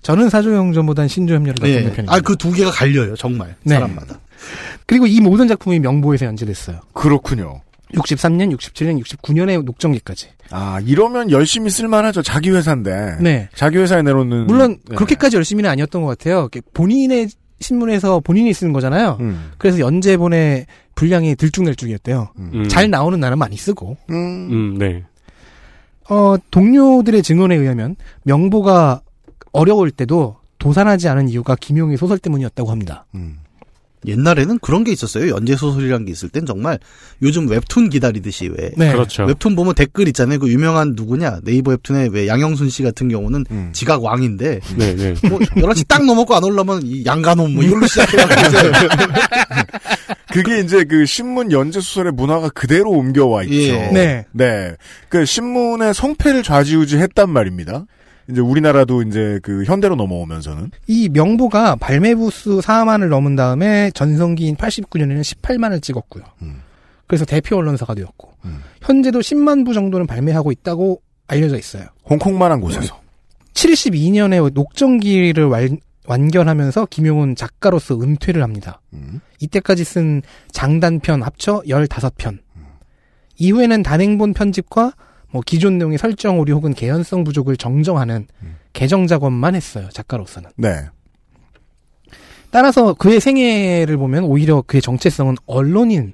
저는 사조영전보단 신조협녀를 더 꼽는 네. 편입니다. 아, 그 두 개가 갈려요, 정말. 네. 사람마다. 그리고 이 모든 작품이 명보에서 연재됐어요. 그렇군요. 63년, 67년, 69년에 녹정기까지. 아 이러면 열심히 쓸만하죠. 자기 회사인데. 네. 자기 회사에 내놓는. 물론 네. 그렇게까지 열심히는 아니었던 것 같아요. 이렇게 본인의 신문에서 본인이 쓰는 거잖아요. 음. 그래서 연재본의 분량이 들쭉날쭉이었대요. 음. 잘 나오는 날은 많이 쓰고. 음. 음, 네. 어, 동료들의 증언에 의하면 명보가 어려울 때도 도산하지 않은 이유가 김용의 소설 때문이었다고 합니다. 음. 옛날에는 그런 게 있었어요. 연재 소설이란 게 있을 땐 정말 요즘 웹툰 기다리듯이 왜. 네. 그렇죠. 웹툰 보면 댓글 있잖아요. 그 유명한 누구냐. 네이버 웹툰에 왜 양영순 씨 같은 경우는 음. 지각 왕인데. 네, 네. 뭐 11시 딱 넘었고 안 올라오면 이 양가놈 뭐 이걸로 시작해가지고 *laughs* 그게 이제 그 신문 연재 소설의 문화가 그대로 옮겨와 있죠. 예. 네. 네. 그 신문의 성패를 좌지우지했단 말입니다. 이제 우리나라도 이제 그 현대로 넘어오면서는 이 명보가 발매 부수 4만을 넘은 다음에 전성기인 89년에는 18만을 찍었고요. 음. 그래서 대표 언론사가 되었고 음. 현재도 10만 부 정도는 발매하고 있다고 알려져 있어요. 홍콩만한 곳에서 72년에 녹정기를 완, 완결하면서 김용은 작가로서 은퇴를 합니다. 음. 이때까지 쓴 장단편 합쳐 15편. 이후에는 단행본 편집과 뭐 기존 내용의 설정 오류 혹은 개연성 부족을 정정하는 개정 작업만 했어요. 작가로서는. 네. 따라서 그의 생애를 보면 오히려 그의 정체성은 언론인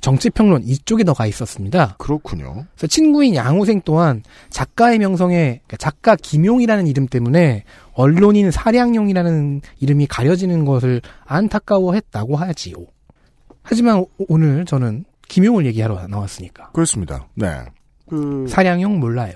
정치평론 이쪽에 더 가 있었습니다. 그렇군요. 그래서 친구인 양호생 또한 작가의 명성에 그러니까 작가 김용이라는 이름 때문에 언론인 사량용이라는 이름이 가려지는 것을 안타까워했다고 하지요. 하지만 오- 오늘 저는 김용을 얘기하러 나왔으니까 그렇습니다. 네. 그 사량용 몰라요.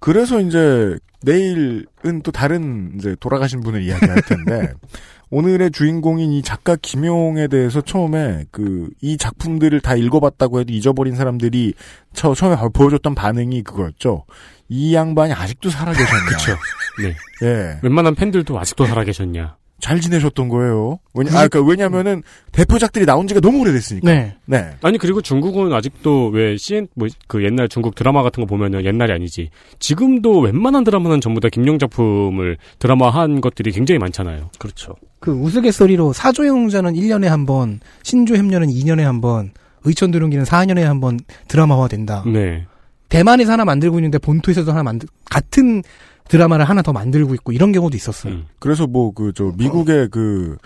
그래서 이제 내일은 또 다른 이제 돌아가신 분을 이야기할 텐데 *laughs* 오늘의 주인공인 이 작가 김용에 대해서 처음에 그 이 작품들을 다 읽어봤다고 해도 잊어버린 사람들이 처, 처음에 보여줬던 반응이 그거였죠. 이 양반이 아직도 살아계셨냐. *laughs* 그쵸. 네. 예. 웬만한 팬들도 아직도 살아계셨냐. 잘 지내셨던 거예요. 왜냐, 아, 그러니까 왜냐면은 대표작들이 나온 지가 너무 오래됐으니까. 네. 네. 아니 그리고 중국은 아직도 왜 CN 뭐그 옛날 중국 드라마 같은 거 보면은 옛날이 아니지. 지금도 웬만한 드라마는 전부 다 김용 작품을 드라마 한 것들이 굉장히 많잖아요. 그렇죠. 그 우스갯소리로 사조영전은 1년에 한 번, 신조협녀는 2년에 한 번, 의천도룡기는 4년에 한 번 드라마화 된다. 네. 대만에서 하나 만들고 있는데 본토에서도 하나 만들 같은 드라마를 하나 더 만들고 있고 이런 경우도 있었어요. 음. 그래서 뭐 그 저 미국의 그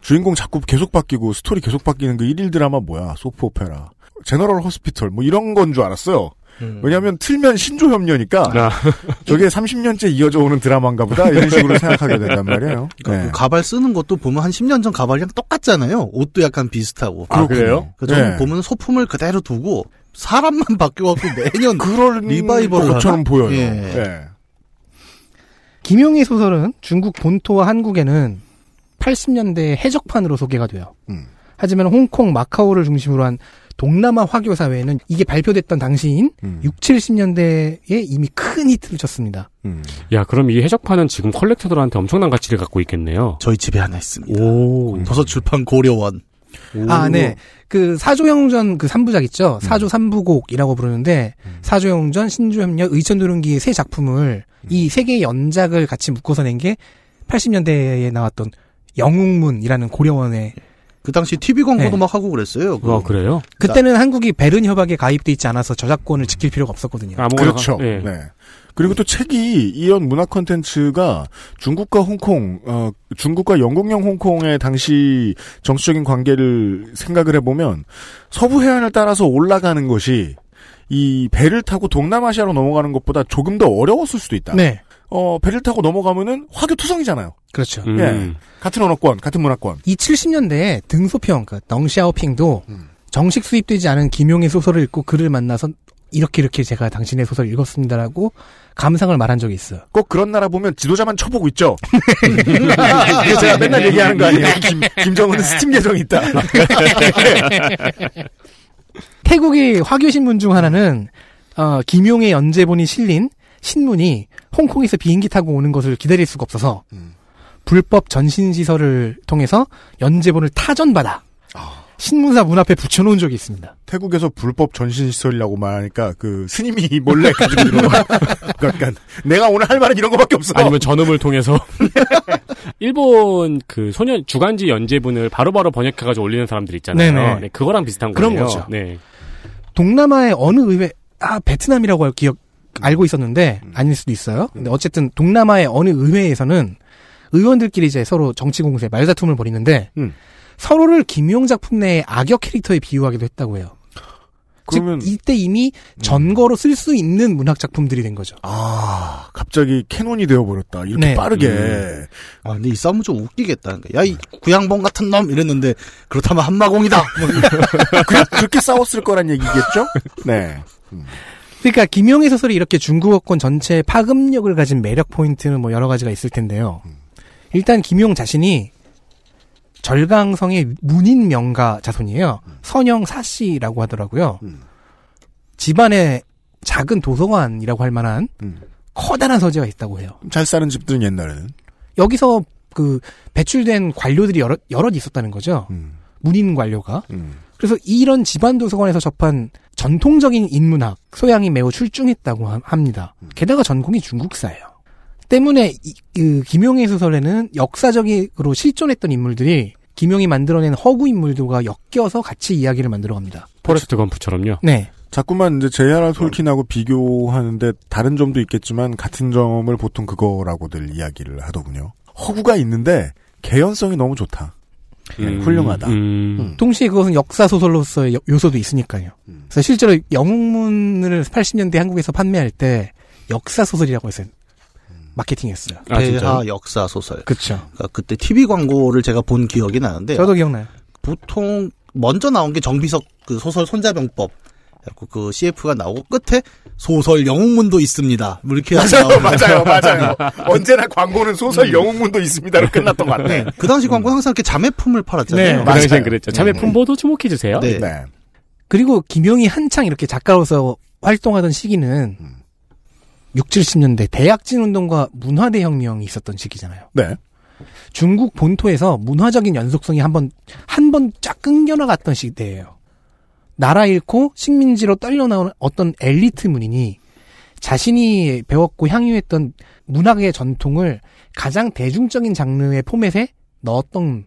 주인공 자꾸 계속 바뀌고 스토리 계속 바뀌는 그 일일 드라마 뭐야 soap opera General Hospital 뭐 이런 건 줄 알았어요. 왜냐하면 틀면 신조협려니까 아. *laughs* 저게 30년째 이어져 오는 드라마인가 보다 이런 식으로 생각하게 된단 말이에요. 그러니까 네. 그 가발 쓰는 것도 보면 한 10년 전 가발이랑 똑같잖아요. 옷도 약간 비슷하고. 아, 그래요? 그래서 저는 네. 보면 소품을 그대로 두고 사람만 바뀌어갖고 매년 그런 리바이벌을 것처럼 하나? 보여요. 예. 예. 김용의 소설은 중국 본토와 한국에는 80년대 해적판으로 소개가 돼요. 음. 하지만 홍콩, 마카오를 중심으로 한 동남아 화교 사회에는 이게 발표됐던 당시인 음. 6, 70년대에 이미 큰 히트를 쳤습니다. 음. 야 그럼 이 해적판은 지금 컬렉터들한테 엄청난 가치를 갖고 있겠네요. 저희 집에 하나 있습니다. 오. 도서 출판 고려원. 아, 네. 그 사조영전 그 3부작 있죠? 사조 3부곡이라고 부르는데 사조영전, 신주협력, 의천도릉기의 세 작품을 이세 개의 연작을 같이 묶어서 낸 게 80년대에 나왔던 영웅문이라는 고려원의 그 당시 TV 광고도 네. 막 하고 그랬어요. 그 아 그래요? 그때는 한국이 베른 협약에 가입돼 있지 않아서 저작권을 지킬 필요가 없었거든요. 아무거나 그렇죠. 가- 예. 네. 그리고 또 책이 이연 문화 콘텐츠가 중국과 홍콩, 어, 중국과 영국령 홍콩의 당시 정치적인 관계를 생각을 해보면 서부 해안을 따라서 올라가는 것이 이 배를 타고 동남아시아로 넘어가는 것보다 조금 더 어려웠을 수도 있다. 네. 어, 배를 타고 넘어가면은 화교 투성이잖아요. 그렇죠. 음. 예. 같은 언어권, 같은 문화권. 이 70년대에 등소평, 그 덩샤오핑도 음. 정식 수입되지 않은 김용의 소설을 읽고 그를 만나서 이렇게 이렇게 제가 당신의 소설을 읽었습니다라고 감상을 말한 적이 있어요. 꼭 그런 나라 보면 지도자만 쳐보고 있죠. *laughs* 이게 제가 맨날 얘기하는 거 아니에요. 김, 김정은은 스팀 계정이 있다. *laughs* 태국의 화교 신문 중 하나는 어, 김용의 연재본이 실린 신문이 홍콩에서 비행기 타고 오는 것을 기다릴 수가 없어서 음. 불법 전신 시설을 통해서 연재본을 타전받아 아. 신문사 문 앞에 붙여놓은 적이 있습니다. 태국에서 불법 전신시설이라고 말하니까 그 스님이 *laughs* 몰래 가지고 들어와. 약간 내가 오늘 할 말은 이런 거밖에 없어. 아니면 전음을 통해서 *laughs* 일본 그 소년 주간지 연재분을 바로바로 번역해가지고 올리는 사람들 있잖아요. 네네. 네, 그거랑 비슷한 그런 거예요. 거죠. 네. 동남아의 어느 의회 아 베트남이라고 알- 기억 알고 있었는데 아닐 수도 있어요. 근데 어쨌든 동남아의 어느 의회에서는 의원들끼리 이제 서로 정치 공세 말다툼을 벌이는데 음. 서로를 김용 작품 내의 악역 캐릭터에 비유하기도 했다고 해요. 그러면 즉 이때 이미 전거로 쓸 수 있는 문학 작품들이 된 거죠. 아 갑자기 캐논이 되어버렸다. 이렇게 네. 빠르게. 음. 아, 근데 이 싸움은 좀 웃기겠다. 야, 이 구양봉 같은 놈! 이랬는데, 그렇다면 한마공이다! 뭐 *laughs* 그, 그렇게 싸웠을 거란 얘기겠죠? 네. 그러니까 김용의 소설이 이렇게 중국어권 전체에 파급력을 가진 매력 포인트는 뭐 여러 가지가 있을 텐데요. 일단 김용 자신이 절강성의 문인 명가 자손이에요. 선영 사씨라고 하더라고요. 음. 집안에 작은 도서관이라고 할 만한 음. 커다란 서재가 있다고 해요. 잘 사는 집들은 옛날에는. 여기서 그 배출된 관료들이 여러 여럿 있었다는 거죠. 음. 문인 관료가. 음. 그래서 이런 집안 도서관에서 접한 전통적인 인문학 소양이 매우 출중했다고 함- 합니다. 게다가 전공이 중국사예요. 때문에 이, 그 김용의 소설에는 역사적으로 실존했던 인물들이 김용이 만들어낸 허구 인물들과 엮여서 같이 이야기를 만들어갑니다. Forrest Gump처럼요. 네, 자꾸만 이제 J.R.R. 톨킨하고 비교하는데 다른 점도 있겠지만 같은 점을 보통 그거라고들 이야기를 하더군요. 허구가 있는데 개연성이 너무 좋다. 음, 훌륭하다. 음. 동시에 그것은 역사 소설로서의 요- 요소도 있으니까요. 그래서 실제로 영웅문을 80년대 한국에서 판매할 때 역사 소설이라고 해서 마케팅했어요. 아? 대하 역사 소설. 그쵸. 그러니까 그때 TV 광고를 제가 본 기억이 나는데 저도 기억나요. 보통 먼저 나온 게 정비석 그 소설 손자병법. 그래갖고 그 CF가 나오고 끝에 소설 영웅문도 있습니다. 뭐 이렇게 맞아요, *laughs* 맞아요, 맞아요. 언제나 광고는 소설 영웅문도 있습니다로 끝났던 것 같네. 네. 그 당시 광고는 항상 이렇게 자매품을 팔았잖아요. 네, 그 당시엔 맞아요. 그랬죠. 자매 품보도 주목해 주세요. 네. 네. 그리고 김용이 한창 이렇게 작가로서 활동하던 시기는 6, 70년대 대약진 운동과 문화대 혁명이 있었던 시기잖아요. 네. 중국 본토에서 문화적인 연속성이 한번 한 번 쫙 끊겨 나갔던 시대예요. 나라 잃고 식민지로 떨려 나오는 어떤 엘리트 문인이 자신이 배웠고 향유했던 문학의 전통을 가장 대중적인 장르의 포맷에 넣었던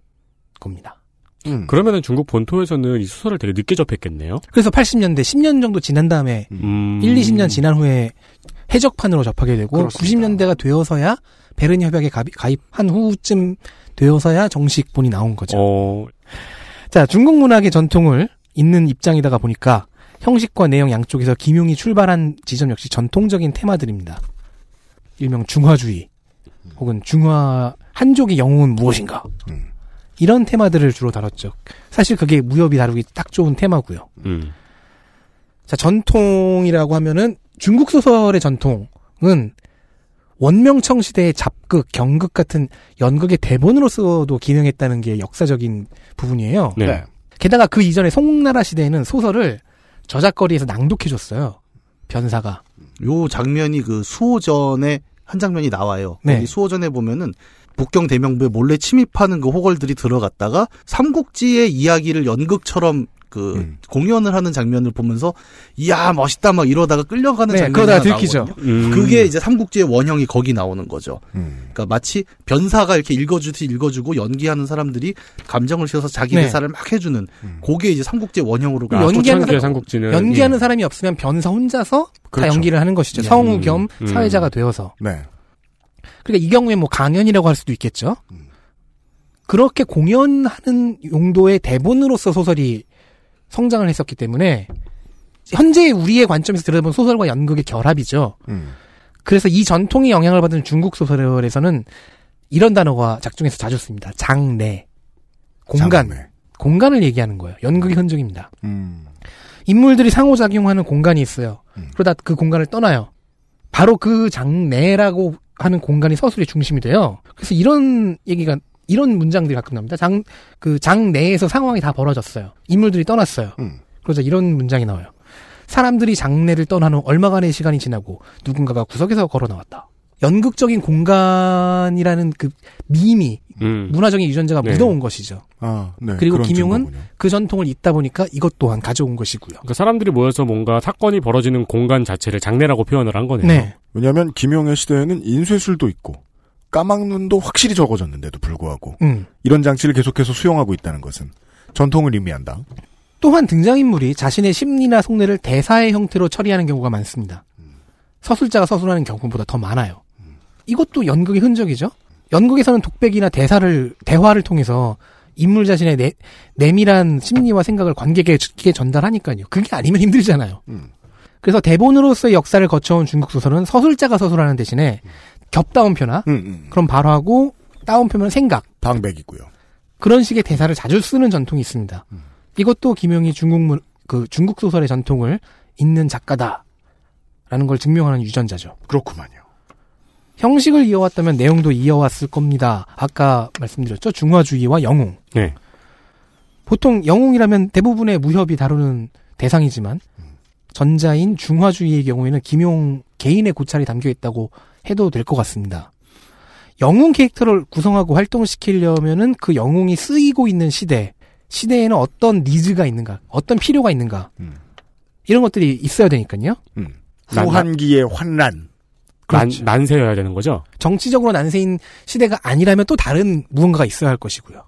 겁니다. 음. 그러면은 중국 본토에서는 이 소설을 되게 늦게 접했겠네요. 그래서 80년대 10년 정도 지난 다음에 음. 1, 20년 지난 후에 해적판으로 접하게 되고 그렇습니다. 90년대가 되어서야 베른 협약에 가입- 가입한 후쯤 되어서야 정식 본이 나온 거죠. 어, 자, 중국 문학의 전통을 잇는 입장이다가 보니까 형식과 내용 양쪽에서 김용이 출발한 지점 역시 전통적인 테마들입니다. 일명 중화주의 혹은 중화 한족의 영웅은 무엇인가 음. 이런 테마들을 주로 다뤘죠. 사실 그게 무협이 다루기 딱 좋은 테마고요. 음. 자, 전통이라고 하면은 중국 소설의 전통은 원명청 시대의 잡극, 경극 같은 연극의 대본으로서도 기능했다는 게 역사적인 부분이에요. 네. 네. 게다가 그 이전에 송나라 시대에는 소설을 저작거리에서 낭독해줬어요. 변사가. 요 장면이 그 수호전에 한 장면이 나와요. 네. 수호전에 보면은 북경 대명부에 몰래 침입하는 그 호걸들이 들어갔다가 삼국지의 이야기를 연극처럼 그 음. 공연을 하는 장면을 보면서 이야 멋있다 막 이러다가 끌려가는 네, 장면이 그러다가 하나 들키죠. 음. 그게 이제 삼국지의 원형이 거기 나오는 거죠. 음. 그러니까 마치 변사가 이렇게 읽어주듯이 읽어주고 연기하는 사람들이 감정을 실어서 자기 네. 대사를 막 해주는 음. 그게 이제 삼국지의 원형으로 아, 연기하는 사람- 삼국지는 연기하는 예. 사람이 없으면 변사 혼자서 다 그렇죠. 연기를 하는 것이죠. 네. 성우 음, 겸 음. 사회자가 되어서. 네. 그러니까 이 경우에 뭐 강연이라고 할 수도 있겠죠. 음. 그렇게 공연하는 용도의 대본으로서 소설이 성장을 했었기 때문에 현재 우리의 관점에서 들여다본 소설과 연극의 결합이죠. 음. 그래서 이 전통이 영향을 받은 중국 소설에서는 이런 단어가 작중에서 자주 씁니다. 장내. 공간. 장내. 공간을 얘기하는 거예요. 연극의 흔적입니다. 음. 인물들이 상호작용하는 공간이 있어요. 음. 그러다 그 공간을 떠나요. 바로 그 장내라고 하는 공간이 서술의 중심이 돼요. 그래서 이런 얘기가 이런 문장들이 가끔 나옵니다. 장 그 장 내에서 상황이 다 벌어졌어요. 인물들이 떠났어요. 음. 그러자 이런 문장이 나와요. 사람들이 장내를 떠난 후 얼마간의 시간이 지나고 누군가가 구석에서 걸어 나왔다. 연극적인 공간이라는 그 미미, 음. 문화적인 유전자가 네. 묻어온 것이죠. 아, 네. 그리고 김용은 증거군요. 그 전통을 잇다 보니까 이것 또한 가져온 것이고요. 그러니까 사람들이 모여서 뭔가 사건이 벌어지는 공간 자체를 장례라고 표현을 한 거네요. 네. 왜냐하면 김용의 시대에는 인쇄술도 있고 까막눈도 확실히 적어졌는데도 불구하고 음. 이런 장치를 계속해서 수용하고 있다는 것은 전통을 의미한다. 또한 등장인물이 자신의 심리나 속내를 대사의 형태로 처리하는 경우가 많습니다. 서술자가 서술하는 경우보다 더 많아요. 이것도 연극의 흔적이죠. 연극에서는 독백이나 대사를 대화를 통해서 인물 자신의 내, 내밀한 심리와 생각을 관객에게 전달하니까요. 그게 아니면 힘들잖아요. 음. 그래서 대본으로서의 역사를 거쳐온 중국 소설은 서술자가 서술하는 대신에 겹다운표나 음, 음. 그럼 발화하고 다운표면 생각 방백이고요. 그런 식의 대사를 자주 쓰는 전통이 있습니다. 이것도 김용이 중국 문, 그 중국 소설의 전통을 잇는 작가다라는 걸 증명하는 유전자죠. 그렇구만요. 형식을 이어왔다면 내용도 이어왔을 겁니다. 아까 말씀드렸죠. 중화주의와 영웅. 네. 보통 영웅이라면 대부분의 무협이 다루는 대상이지만 전자인 중화주의의 경우에는 김용 개인의 고찰이 담겨 있다고 해도 될 것 같습니다. 영웅 캐릭터를 구성하고 활동시키려면은 그 영웅이 쓰이고 있는 시대, 시대에는 어떤 니즈가 있는가, 어떤 필요가 있는가, 음. 이런 것들이 있어야 되니까요. 음. 난- 후한기의 환란. 난, 그렇죠. 난세여야 되는 거죠? 정치적으로 난세인 시대가 아니라면 또 다른 무언가가 있어야 할 것이고요.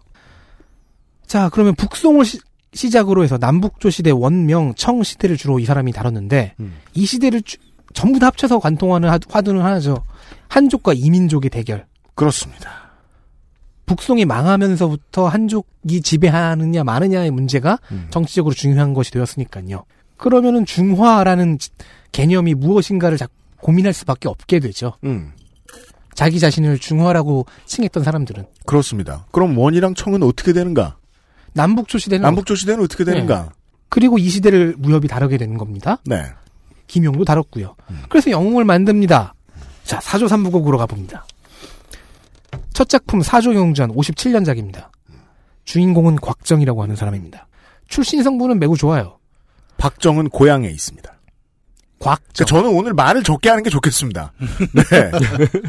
자, 그러면 북송을 시, 작으로 해서 남북조 시대 원명 청 시대를 주로 이 사람이 다뤘는데 음. 이 시대를 주- 전부 다 합쳐서 관통하는 하- 화두는 하나죠. 한족과 이민족의 대결. 그렇습니다. 북송이 망하면서부터 한족이 지배하느냐 마느냐의 문제가 음. 정치적으로 중요한 것이 되었으니까요. 그러면은 중화라는 지- 개념이 무엇인가를 자- 고민할 수밖에 없게 되죠. 음. 자기 자신을 중화라고 칭했던 사람들은 그렇습니다. 그럼 원이랑 청은 어떻게 되는가? 남북조 시대는 남북조 시대는 어떻게 되는가? 그리고 이 시대를 무협이 다루게 되는 겁니다. 네. 김용도 다뤘고요. 그래서 영웅을 만듭니다. 자, 사조 삼부곡으로 가봅니다. 첫 작품 사조 용전 57년작입니다. 주인공은 곽정이라고 하는 사람입니다. 출신 성분은 매우 좋아요. 박정은 고향에 있습니다. 곽. 그러니까 저는 오늘 말을 적게 하는 게 좋겠습니다. 네.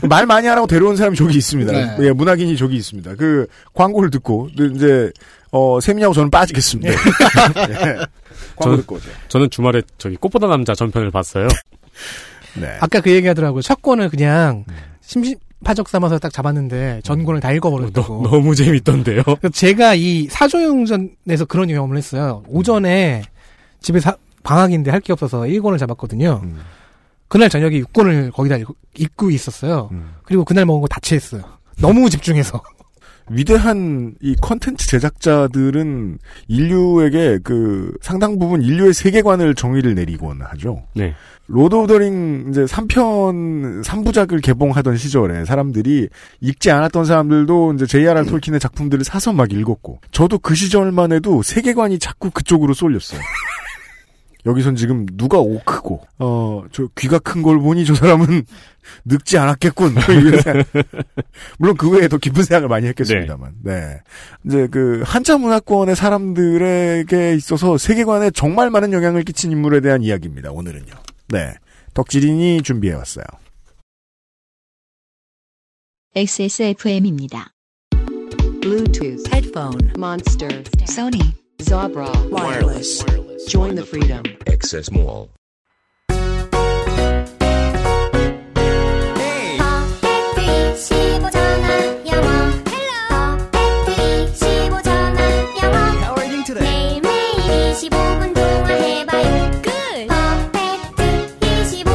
*laughs* 말 많이 하라고 데려온 사람이 저기 있습니다. 네. 예, 문학인이 저기 있습니다. 그 광고를 듣고 이제 어 세민이하고 저는 빠지겠습니다. 예. *laughs* 광고 저는. 저는 주말에 저기 꽃보다 남자 전편을 봤어요. 네. 아까 그 얘기 하더라고요. 첫 권을 그냥 심시파적 삼아서 딱 잡았는데 전권을 다 읽어버렸다고. 너, 무 재밌던데요. *laughs* 제가 이 사조용전에서 그런 경험을 했어요. 오전에 집에 사- 방학인데 할 게 없어서 1권을 잡았거든요. 음. 그날 저녁에 6권을 거기다 읽- 읽고 있었어요. 음. 그리고 그날 먹은 거 다 취했어요. 너무 집중해서. 위대한 이 컨텐츠 제작자들은 인류에게 그 상당 부분 인류의 세계관을 정의를 내리곤 하죠. 네. Lord of the Ring 이제 3편 3부작을 개봉하던 시절에 사람들이 읽지 않았던 사람들도 이제 J.R.R. 톨킨의 작품들을 사서 막 읽었고 저도 그 시절만 해도 세계관이 자꾸 그쪽으로 쏠렸어요. *laughs* 여기선 지금 누가 오크고 어 저 귀가 큰 걸 보니 저 사람은 *laughs* 늙지 않았겠군. *laughs* 물론 그 외에 더 깊은 생각을 많이 했겠습니다만. 네. 이제 그 한자 문화권의 사람들에게 있어서 세계관에 정말 많은 영향을 끼친 인물에 대한 이야기입니다. 오늘은요. 네. 덕질인이 준비해 왔어요. XSFM입니다. Bluetooth, headphone, Monster, Sony, Zabra, wireless. Join the freedom. Access Mall. How are you today? 매일매일 25분 동안 해봐요. Good. Perfect 25.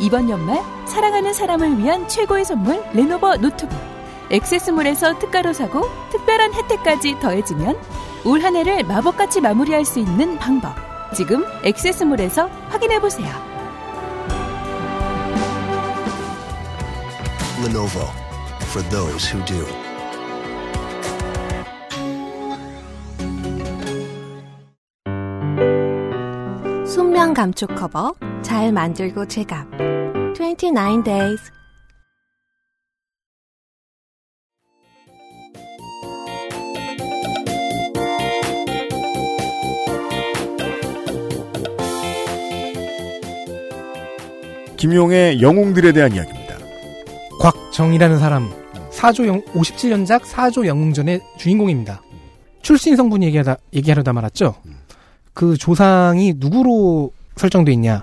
이번 연말 사랑하는 사람을 위한 최고의 선물 레노버 노트북. XS몰에서 특가로 사고 특별한 혜택까지 더해지면 올 한 해를 마법같이 마무리할 수 있는 방법. 지금 XS몰에서 확인해 보세요. Lenovo for those who do. 순면 감촉 커버 잘 만들고 제갑 29 days 김용의 영웅들에 대한 이야기입니다. 곽정이라는 사람 사조 영 57년작 사조 영웅전의 주인공입니다. 출신 성분 얘기하다 얘기하려다 말았죠. 그 조상이 누구로 설정돼 있냐?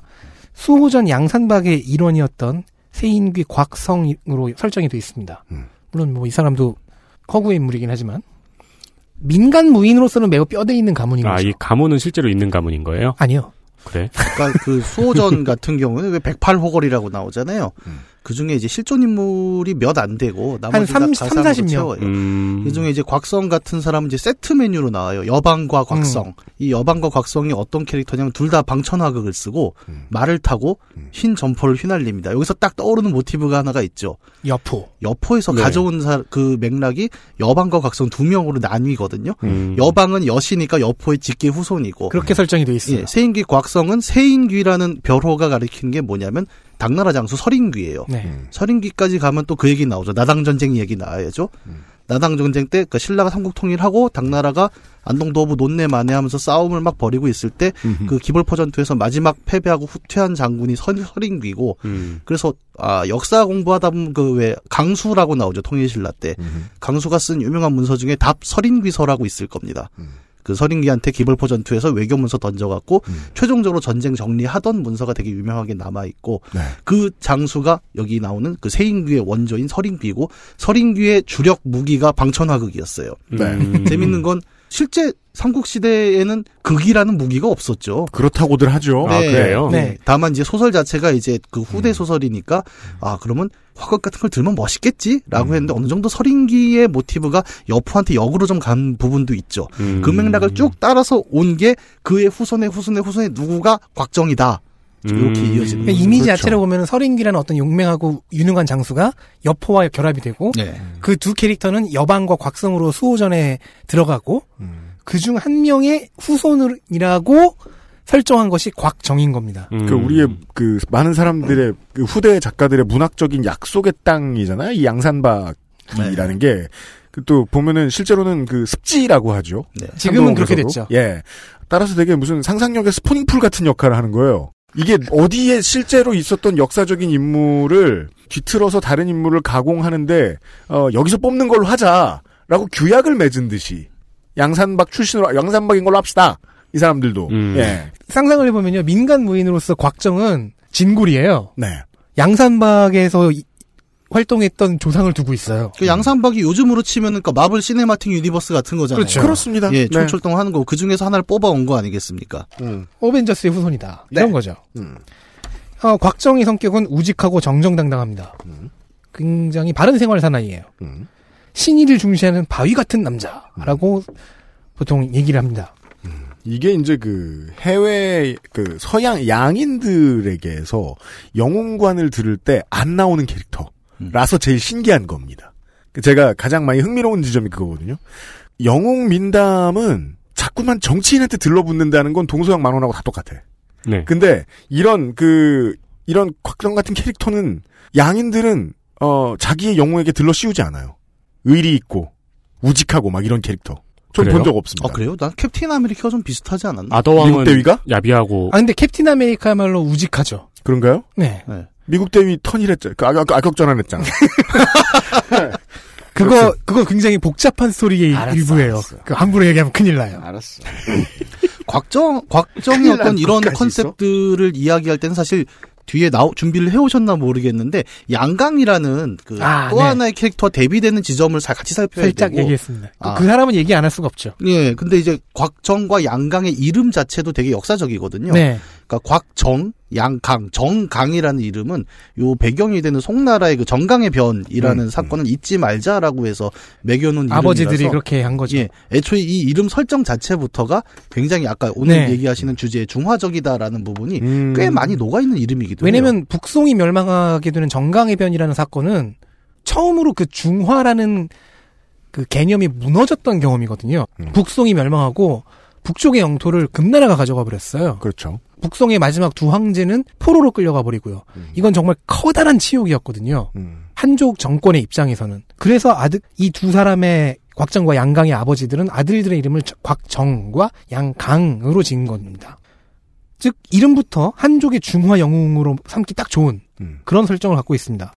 수호전 양산박의 일원이었던 세인귀 곽성으로 설정이 돼 있습니다. 물론 뭐 이 사람도 허구의 인물이긴 하지만 민간 무인으로서는 매우 뼈대 있는 가문인 아, 거죠. 이 가문은 실제로 있는 가문인 거예요? 아니요. 그래? 그러니까 그 수호전 같은 경우는 왜 108호걸이라고 나오잖아요. 그 중에 이제 실존 인물이 몇 안 되고 나머지 다 삼- 가상으로 30 명. 채워요. 음. 이 중에 이제 곽성 같은 사람은 이제 세트 메뉴로 나와요. 여방과 곽성. 음. 이 여방과 곽성이 어떤 캐릭터냐면 둘 다 방천화극을 쓰고 말을 타고 흰 점포를 휘날립니다. 여기서 딱 떠오르는 모티브가 하나가 있죠. 여포. 여포에서 네. 가져온 사- 그 맥락이 여방과 곽성 두 명으로 나뉘거든요. 음. 여방은 여시니까 여포의 직계 후손이고 그렇게 설정이 돼 있어요. 예, 세인귀 곽성은 세인귀라는 별호가 가리키는 게 뭐냐면 당나라 장수 설인귀예요. 네. 설인귀까지 가면 또 그 얘기 나오죠. 나당 전쟁 얘기 나와야죠. 나당 전쟁 때 그 신라가 삼국 통일하고 당나라가 안동 도부 논내 만회하면서 싸움을 막 벌이고 있을 때 그 기벌포 전투에서 마지막 패배하고 후퇴한 장군이 설, 설인귀고 음. 그래서 아 역사 공부하다 보면 그 왜 강수라고 나오죠 통일신라 때 강수가 쓴 유명한 문서 중에 답 설인귀서라고 있을 겁니다. 그 설인귀한테 기벌포 전투에서 외교 문서 던져갖고 최종적으로 전쟁 정리하던 문서가 되게 유명하게 남아 있고 그 장수가 여기 나오는 그 세인귀의 원조인 설인귀고 설인귀의 주력 무기가 방천화극이었어요. 네. 음. 재밌는 건 실제 삼국 시대에는 극이라는 무기가 없었죠. 그렇다고들 하죠. 아, 그래요? 네. 다만 이제 소설 자체가 이제 그 후대 소설이니까 아 그러면 화극 같은 걸 들면 멋있겠지 라고 했는데 어느 정도 서린기의 모티브가 여포한테 역으로 좀 간 부분도 있죠. 음. 그 맥락을 쭉 따라서 온 게 그의 후손의 후손의 후손의 누구가 곽정이다. 이렇게 음. 이어지는 그러니까 거죠. 이미지 그렇죠. 자체로 보면 서린기라는 어떤 용맹하고 유능한 장수가 여포와 결합이 되고 네. 그두 캐릭터는 여방과 곽성으로 수호전에 들어가고 그중 한 명의 후손이라고 설정한 것이 곽정인 겁니다. 음. 그 우리의 그 많은 사람들의 그 후대 작가들의 문학적인 약속의 땅이잖아요. 이 양산박이라는 게. 그또 보면은 실제로는 그 습지라고 하죠. 지금은 그렇게. 됐죠. 예. 따라서 되게 무슨 상상력의 스포닝풀 같은 역할을 하는 거예요. 이게 어디에 실제로 있었던 역사적인 인물을 뒤틀어서 다른 인물을 가공하는데 어, 여기서 뽑는 걸로 하자라고 규약을 맺은 듯이 양산박 출신으로 양산박인 걸로 합시다. 이 사람들도 음. 예. 상상을 해보면요. 민간 무인으로서 곽정은 진굴이에요. 네. 양산박에서 이- 활동했던 조상을 두고 있어요. 그 양산박이 요즘으로 치면은 그 Marvel Cinematic Universe 같은 거잖아요. 그렇죠. 그렇습니다. 예, 네. 총출동 하는 거. 그 중에서 하나를 뽑아온 거 아니겠습니까? Avengers의 후손이다. 네. 이런 거죠. 음. 어, 곽정의 성격은 우직하고 정정당당합니다. 굉장히 바른 생활 사나이예요. 음. 신의를 중시하는 바위 같은 남자라고 보통 얘기를 합니다. 이게 이제 그 해외 그 서양 양인들에게서 영웅관을 들을 때 안 나오는 캐릭터 라서 제일 신기한 겁니다. 그 제가 가장 많이 흥미로운 지점이 그거거든요. 영웅 민담은 자꾸만 정치인한테 들러붙는다는 건 동서양 만원하고 다 똑같아. 네. 근데 이런 그 이런 곽정 같은 캐릭터는 양인들은 어 자기의 영웅에게 들러 씌우지 않아요. 의리 있고 우직하고 막 이런 캐릭터. 전 그래요? 본적 없습니다. 아, 그래요? 난 캡틴 아메리카가 좀 비슷하지 않았나? 아더왕은 미국 대위가? 야비하고 아, 근데 캡틴 아메리카야말로 우직하죠. 그런가요? 네. 미국 대위 턴이랬죠. 그 악역, 악역 전환했잖아. *laughs* 그거, 그거 굉장히 복잡한 스토리의 알았어, 일부예요. 알았어. 그 함부로 얘기하면 큰일 나요. 알았어. *laughs* 곽정, 곽정이 어떤 난 이런 컨셉들을 이야기할 때는 사실 뒤에 나오, 준비를 해오셨나 모르겠는데, 양강이라는 그또 아, 네. 하나의 캐릭터와 대비되는 지점을 사- 같이 살펴야 살짝 되고. 얘기했습니다. 그- 아. 그 사람은 얘기 안 할 수가 없죠. 예, 근데 이제 곽정과 양강의 이름 자체도 되게 역사적이거든요. 네. 그러니까 곽정, 양강, 정강이라는 이름은 요 배경이 되는 송나라의 그 정강의 변이라는 음, 사건을 잊지 말자라고 해서 매겨놓은 아버지들이 이름이라서 그렇게 한 거죠. 예, 애초에 이 이름 설정 자체부터가 굉장히 아까 오늘 네. 얘기하시는 주제의 중화적이다라는 부분이 음. 꽤 많이 녹아 있는 이름이기도 해요. 왜냐면 북송이 멸망하게 되는 정강해변이라는 사건은 처음으로 그 중화라는 그 개념이 무너졌던 경험이거든요. 음. 북송이 멸망하고 북쪽의 영토를 금나라가 가져가 버렸어요. 그렇죠. 북송의 마지막 두 황제는 포로로 끌려가 버리고요. 이건 정말 커다란 치욕이었거든요. 음. 한족 정권의 입장에서는. 그래서 아들 이 두 사람의 곽정과 양강의 아버지들은 아들들의 이름을 저- 곽정과 양강으로 지은 겁니다. 즉 이름부터 한족의 중화 영웅으로 삼기 딱 좋은 음. 그런 설정을 갖고 있습니다.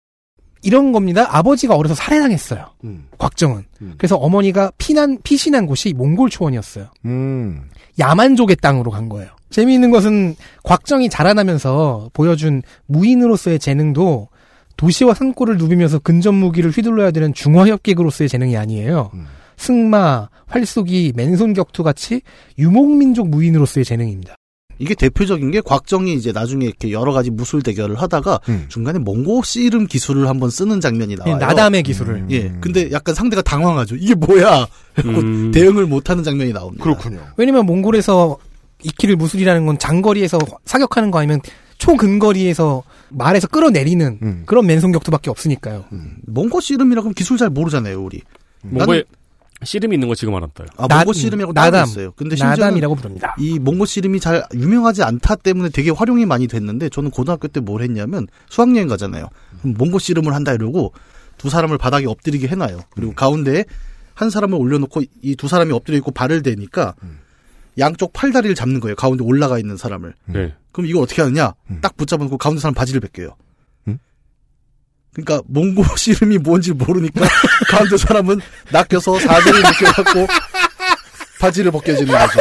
이런 겁니다. 아버지가 어려서 살해당했어요. 음. 곽정은. 음. 그래서 어머니가 피난 피신한 곳이 몽골 초원이었어요. 음. 야만족의 땅으로 간 거예요. 재미있는 것은 곽정이 자라나면서 보여준 무인으로서의 재능도 도시와 산골을 누비면서 근접 무기를 휘둘러야 되는 중화협객으로서의 재능이 아니에요. 음. 승마, 활쏘기, 맨손 격투 같이 유목민족 무인으로서의 재능입니다. 이게 대표적인 게 곽정이 이제 나중에 이렇게 여러 가지 무술 대결을 하다가 음. 중간에 몽고 씨름 기술을 한번 쓰는 장면이 나와요. 나담의 기술을. 예. 근데 약간 상대가 당황하죠. 이게 뭐야? 음. *laughs* 대응을 못 하는 장면이 나옵니다. 그렇군요. 왜냐면 몽골에서 이키를 무술이라는 건 장거리에서 사격하는 거 아니면 초근거리에서 말에서 끌어내리는 음. 그런 맨손 격투밖에 없으니까요. 몽고 씨름이라고 하면 기술 잘 모르잖아요, 우리. 뭔가에 씨름이 있는 거 지금 알았어요. 아, 나- 몽고 씨름이라고 나담. 있어요. 근데 나담이라고 부릅니다. 이 몽고 씨름이 잘 유명하지 않다 때문에 되게 활용이 많이 됐는데 저는 고등학교 때 뭘 했냐면 수학여행 가잖아요. 그럼 몽고 씨름을 한다 이러고 두 사람을 바닥에 엎드리게 해놔요. 그리고 가운데에 한 사람을 올려놓고 이 두 사람이 엎드려 있고 발을 대니까 양쪽 팔다리를 잡는 거예요. 가운데 올라가 있는 사람을. 네. 그럼 이걸 어떻게 하느냐? 음. 딱 붙잡아놓고 가운데 사람 바지를 벗겨요. 음? 그러니까 몽고 *laughs* 씨름이 뭔지 모르니까 *laughs* 가운데 사람은 낚여서 사지를 묶여갖고 바지를 벗겨지는 거죠.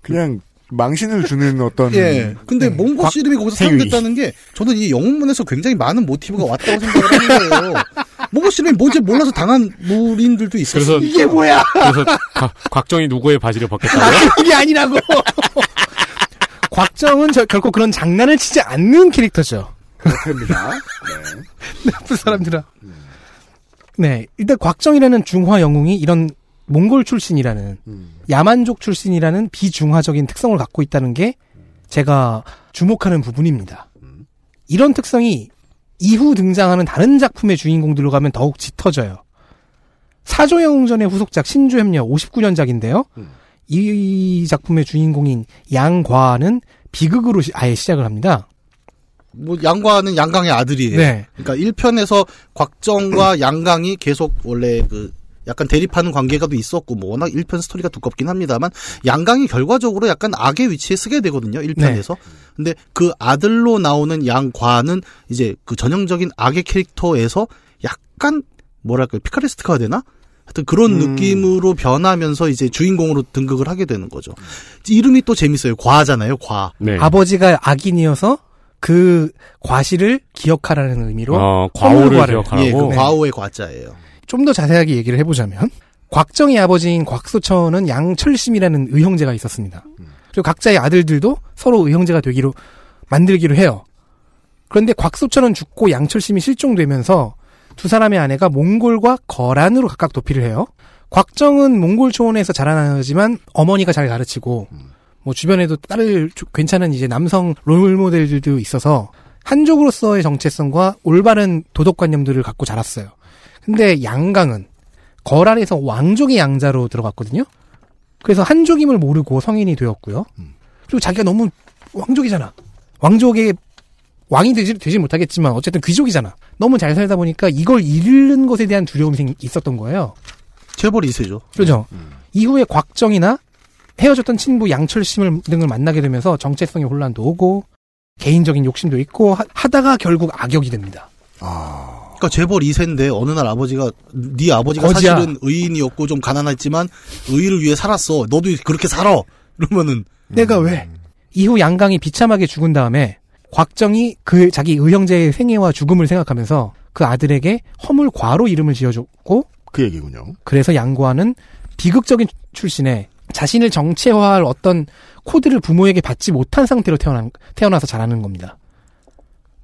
그냥 망신을 주는 어떤 예. 근데 몽고 씨름이 거기서. 사용됐다는 게 저는 이 영웅문에서 굉장히 많은 모티브가 왔다고 생각을 하는 거예요. 몽고 씨는 뭔지 몰라서 당한 무인들도 있어요. 그래서 이게 뭐야? 그래서 곽- 곽정이 누구의 바지를 벗겠다고요? 그게 아니라고. *laughs* 곽정은 저, 결코 그런 장난을 치지 않는 캐릭터죠. 그렇습니다. *laughs* 나쁜 사람들아. 네, 일단 곽정이라는 중화 영웅이 이런 몽골 출신이라는 야만족 출신이라는 비중화적인 특성을 갖고 있다는 게 제가 주목하는 부분입니다. 이런 특성이 이후 등장하는 다른 작품의 주인공들로 가면 더욱 짙어져요. 사조영웅전의 후속작 신주협력 59년작인데요. 이 작품의 주인공인 양과는 비극으로 시- 아예 시작을 합니다. 뭐 양과는 양강의 아들이에요. 네. 그러니까 1편에서 곽정과 양강이 계속 원래 그 약간 대립하는 관계가 도 있었고 뭐 워낙 1편 스토리가 두껍긴 합니다만 양강이 결과적으로 약간 악의 위치에 쓰게 되거든요. 1편에서. 근데 그 아들로 나오는 양과는 이제 그 전형적인 악의 캐릭터에서 약간 뭐랄까 피카레스트가 되나? 하여튼 그런 느낌으로 변하면서 이제 주인공으로 등극을 하게 되는 거죠. 이름이 또 재밌어요. 과잖아요. 과. 네. 아버지가 악인이어서 그 과실을 기억하라는 의미로 어, 과오를. 기억하라고? 예, 그 네. 과오의 과자예요. 좀 더 자세하게 얘기를 해보자면 곽정의 아버지인 곽소천은 양철심이라는 의형제가 있었습니다. 그리고 각자의 아들들도 서로 의형제가 되기로 만들기로 해요. 그런데 곽소천은 죽고 양철심이 실종되면서 두 사람의 아내가 몽골과 거란으로 각각 도피를 해요. 곽정은 몽골 초원에서 자라나지만 어머니가 잘 가르치고 뭐 주변에도 딸을 주- 괜찮은 이제 남성 롤 모델들도 있어서 한족으로서의 정체성과 올바른 도덕관념들을 갖고 자랐어요. 근데 양강은 거란에서 왕족의 양자로 들어갔거든요. 그래서 한족임을 모르고 성인이 되었고요. 그리고 자기가 너무 왕족이잖아. 왕족의 왕이 되지, 되지 못하겠지만 어쨌든 귀족이잖아. 너무 잘 살다 보니까 이걸 잃는 것에 대한 두려움이 생- 있었던 거예요. 재벌 2세죠. 그렇죠. 이후에 곽정이나 헤어졌던 친부 양철심 등을 만나게 되면서 정체성의 혼란도 오고 개인적인 욕심도 있고 하, 하다가 결국 악역이 됩니다. 그러니까 재벌 2세인데 어느 날 아버지가 네 아버지가 거지야. 사실은 의인이었고 좀 가난했지만 의를 위해 살았어. 너도 그렇게 살아. *laughs* 이러면은 내가 왜? 이후 양강이 비참하게 죽은 다음에 곽정이 그 자기 의형제의 생애와 죽음을 생각하면서 그 아들에게 허물과로 이름을 지어줬고 그 얘기군요. 그래서 양과는 비극적인 출신에 자신을 정체화할 어떤 코드를 부모에게 받지 못한 상태로 태어난, 태어나서 자라는 겁니다.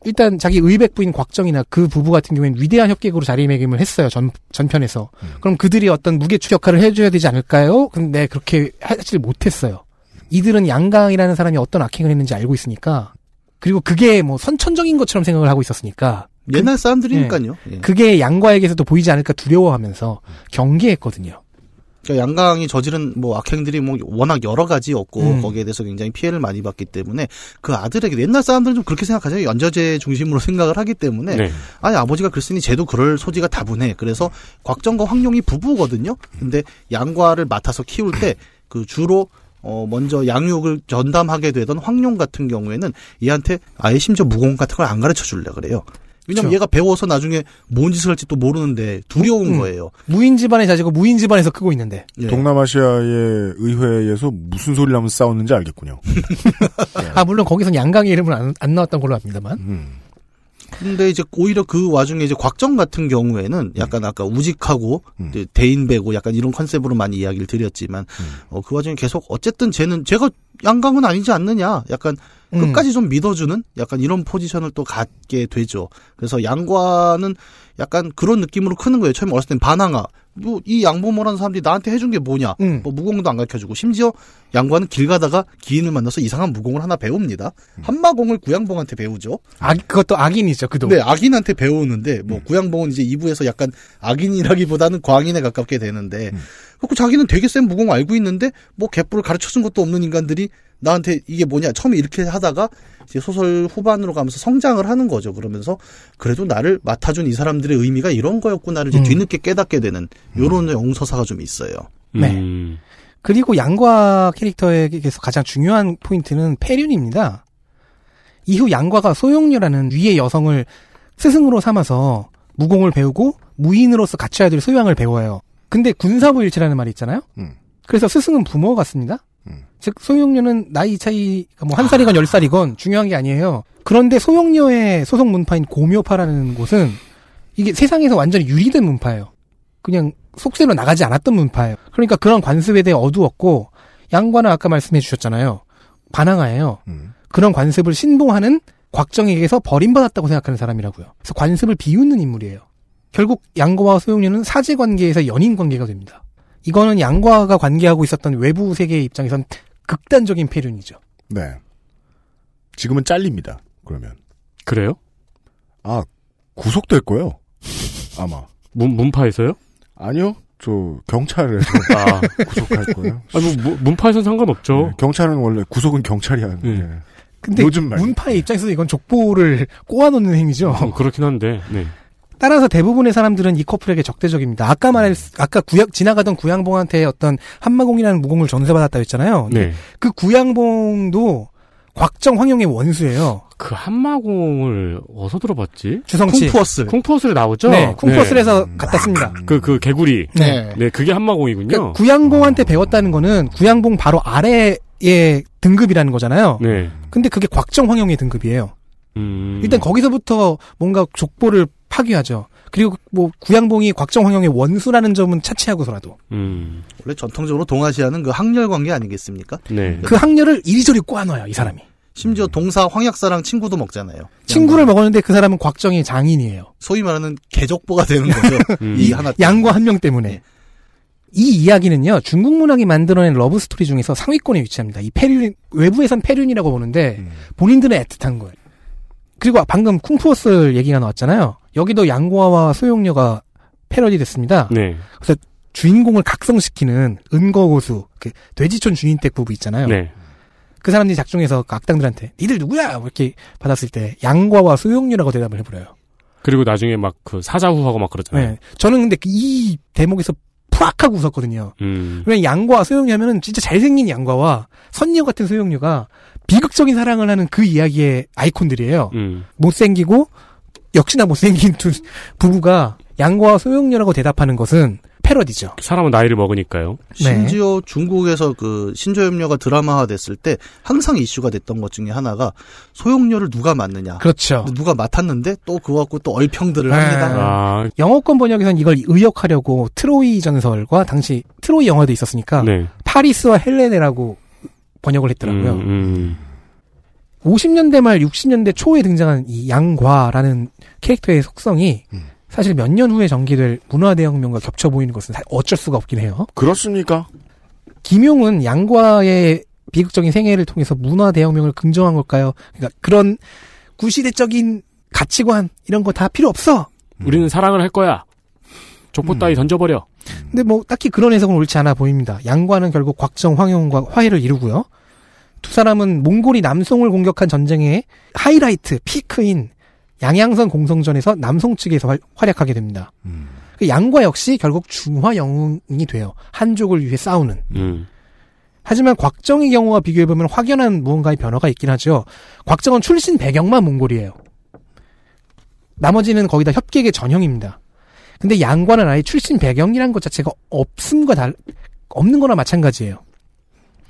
일단 자기 의백 부인 곽정이나 그 부부 같은 경우에는 위대한 협객으로 자리매김을 했어요. 전, 전편에서. 그럼 그들이 어떤 무게추 역할을 해줘야 되지 않을까요? 근데 그렇게 하질 못했어요. 이들은 양강이라는 사람이 어떤 악행을 했는지 알고 있으니까 그리고 그게 뭐 선천적인 것처럼 생각을 하고 있었으니까 옛날 사람들이니까요. 예. 예. 그게 양과에게서도 보이지 않을까 두려워하면서 경계했거든요. 그러니까 양강이 저지른 뭐 악행들이 뭐 워낙 여러 가지였고 음. 거기에 대해서 굉장히 피해를 많이 받기 때문에 그 아들에게 옛날 사람들은 좀 그렇게 생각하죠. 연저제 중심으로 *laughs* 생각을 하기 때문에 네. 아니 아버지가 그랬으니 쟤도 그럴 소지가 다분해. 그래서 곽정과 황룡이 부부거든요. 근데 양과를 맡아서 키울 때 *clears throat* 그 주로 어 먼저 양육을 전담하게 되던 황룡 같은 경우에는 얘한테 아예 심지어 무공 같은 걸 안 가르쳐 줄래 그래요. 왜냐면 그쵸. 얘가 배워서 나중에 뭔 짓을 할지 또 모르는데 두려운 음. 거예요. 무인 집안의 자식고 무인 집안에서 크고 있는데. 예. 동남아시아의 의회에서 무슨 소리를 하면서 싸웠는지 알겠군요. *laughs* 아 물론 거기선 양강의 이름은 안, 안 나왔던 걸로 압니다만. 음. 근데 이제 오히려 그 와중에 이제 곽정 같은 경우에는 약간 아까 우직하고 이제 대인배고 약간 이런 컨셉으로 많이 이야기를 드렸지만 어, 그 와중에 계속 어쨌든 쟤는 제가 양강은 아니지 않느냐 약간 음. 끝까지 좀 믿어주는 약간 이런 포지션을 또 갖게 되죠. 그래서 양과는 약간 그런 느낌으로 크는 거예요. 처음에 어렸을 땐 반항아. 뭐 이 양보모라는 사람들이 나한테 해준 게 뭐냐. 음. 뭐 무공도 안 가르쳐주고 심지어 양과는 길 가다가 기인을 만나서 이상한 무공을 하나 배웁니다. 한마공을 구양봉한테 배우죠. 악 그것도 악인이죠. 그도. 네, 악인한테 배우는데 뭐 구양봉은 이제 2부에서 약간 악인이라기보다는 광인에 가깝게 되는데 그리고 자기는 되게 센 무공 알고 있는데 뭐 개뿔을 가르쳐준 것도 없는 인간들이 나한테 이게 뭐냐 처음에 이렇게 하다가 이제 소설 후반으로 가면서 성장을 하는 거죠. 그러면서 그래도 나를 맡아준 이 사람들의 의미가 이런 거였구나를 이제 음. 뒤늦게 깨닫게 되는 요런 영서사가 좀 있어요. 네. 음. 그리고 양과 캐릭터에게서 가장 중요한 포인트는 폐륜입니다. 이후 양과가 소용녀라는 위의 여성을 스승으로 삼아서 무공을 배우고 무인으로서 갖춰야 될 소양을 배워요. 근데 군사부일치라는 말이 있잖아요. 음. 그래서 스승은 부모 같습니다. 즉 소용녀는 나이 차이가 뭐 한 살이건 열 살이건 중요한 게 아니에요. 그런데 소용녀의 소속 문파인 고묘파라는 곳은 이게 세상에서 완전히 유리된 문파예요. 그냥 속세로 나가지 않았던 문파예요. 그러니까 그런 관습에 대해 어두웠고 양과는 아까 말씀해 주셨잖아요. 반항하예요. 그런 관습을 신봉하는 곽정에게서 버림받았다고 생각하는 사람이라고요. 그래서 관습을 비웃는 인물이에요. 결국 양과와 소용료는 사제 관계에서 연인 관계가 됩니다. 이거는 양과가 관계하고 있었던 외부 세계의 입장에선 극단적인 폐륜이죠. 네. 지금은 잘립니다. 그러면. 그래요? 아, 구속될 거예요. 아마. 문, 문파에서요? 아니요. 저, 경찰에서 *laughs* 아. 구속할 거예요. 아니, 뭐, 뭐, 문파에서는 상관없죠. 네, 경찰은 원래 구속은 경찰이 하는데. 네. 근데 요즘 말. 문파의 입장에서 이건 족보를 *laughs* 꼬아놓는 행위죠. 음, 그렇긴 한데, 네. 따라서 대부분의 사람들은 이 커플에게 적대적입니다. 아까 말했, 아까 구약, 지나가던 구양봉한테 어떤 한마공이라는 무공을 전세받았다고 했잖아요. 네. 그 구양봉도 곽정 황용의 원수예요. 그 한마공을 어디서 들어봤지? 주성치. 쿵푸어스. 쿵푸어스를 나오죠? 네, 쿵푸어스에서 갖다 씁니다. 그, 그 개구리. 네. 네, 그게 한마공이군요. 그러니까 구양봉한테 배웠다는 거는 구양봉 바로 아래의 등급이라는 거잖아요. 네. 근데 그게 곽정 황용의 등급이에요. 음. 일단 거기서부터 뭔가 족보를 파괴하죠. 그리고 뭐 구양봉이 곽정 황용의 원수라는 점은 차치하고서라도 음. 원래 전통적으로 동아시아는 그 항렬 관계 아니겠습니까? 네. 그 학렬을 이리저리 꼬아놔요 이 사람이. 심지어 동사 황약사랑 친구도 먹잖아요. 친구를 먹었는데 그 사람은 곽정의 장인이에요. 소위 말하는 개족보가 되는 거죠. *laughs* 이 하나 양과 한 명 때문에. 이 이야기는요 중국 문학이 만들어낸 러브 스토리 중에서 상위권에 위치합니다. 이 패륜 외부에선 패륜이라고 보는데 본인들은 애틋한 거예요. 그리고 방금 쿵푸허슬 얘기가 나왔잖아요. 여기도 양과와 소용녀가 패러디 됐습니다. 네. 그래서 주인공을 각성시키는 은거고수 그 돼지촌 주인 댁 부부 있잖아요. 네. 그 사람들이 작중해서 그 악당들한테 니들 누구야 이렇게 받았을 때 양과와 소용류라고 대답을 해버려요. 그리고 나중에 막 그 사자후하고 막 그러잖아요. 네. 저는 근데 그이 대목에서 푸악 하고 웃었거든요. 음. 왜냐면 양과 소용류 하면은 진짜 잘생긴 양과와 선녀 같은 소용류가 비극적인 사랑을 하는 그 이야기의 아이콘들이에요. 음. 못생기고 역시나 못생긴 두 부부가 양과와 소용류라고 대답하는 것은 패러디죠. 사람은 나이를 먹으니까요. 심지어 중국에서 그 신조염녀가 드라마화 됐을 때 항상 이슈가 됐던 것 중에 하나가 소용녀를 누가 맡느냐. 그렇죠. 누가 맡았는데 또 그거 갖고 또 얼평들을 네. 합니다. 아, 영어권 번역에선 이걸 의역하려고 트로이 전설과 당시 트로이 영화도 있었으니까 네. 파리스와 헬레네라고 번역을 했더라고요. 음, 음. 50년대 말 60년대 초에 등장한 이 양과라는 캐릭터의 속성이 사실 몇 년 후에 전개될 문화대혁명과 겹쳐 보이는 것은 사- 어쩔 수가 없긴 해요. 그렇습니까? 김용은 양과의 비극적인 생애를 통해서 문화대혁명을 긍정한 걸까요? 그러니까 그런 구시대적인 가치관 이런 거 다 필요 없어. 우리는 사랑을 할 거야. 족보 음. 따위 던져버려. 근데 뭐 딱히 그런 해석은 옳지 않아 보입니다. 양과는 결국 곽정 황용과 화해를 이루고요. 두 사람은 몽골이 남송을 공격한 전쟁의 하이라이트, 피크인 양양선 공성전에서 남송 측에서 활- 활약하게 됩니다. 그 양과 역시 결국 중화 영웅이 돼요. 한족을 위해 싸우는. 음. 하지만 곽정의 경우와 비교해보면 확연한 무언가의 변화가 있긴 하죠. 곽정은 출신 배경만 몽골이에요. 나머지는 거의 다 협객의 전형입니다. 근데 양과는 아예 출신 배경이란 것 자체가 없음과 달, 없는 거나 마찬가지예요.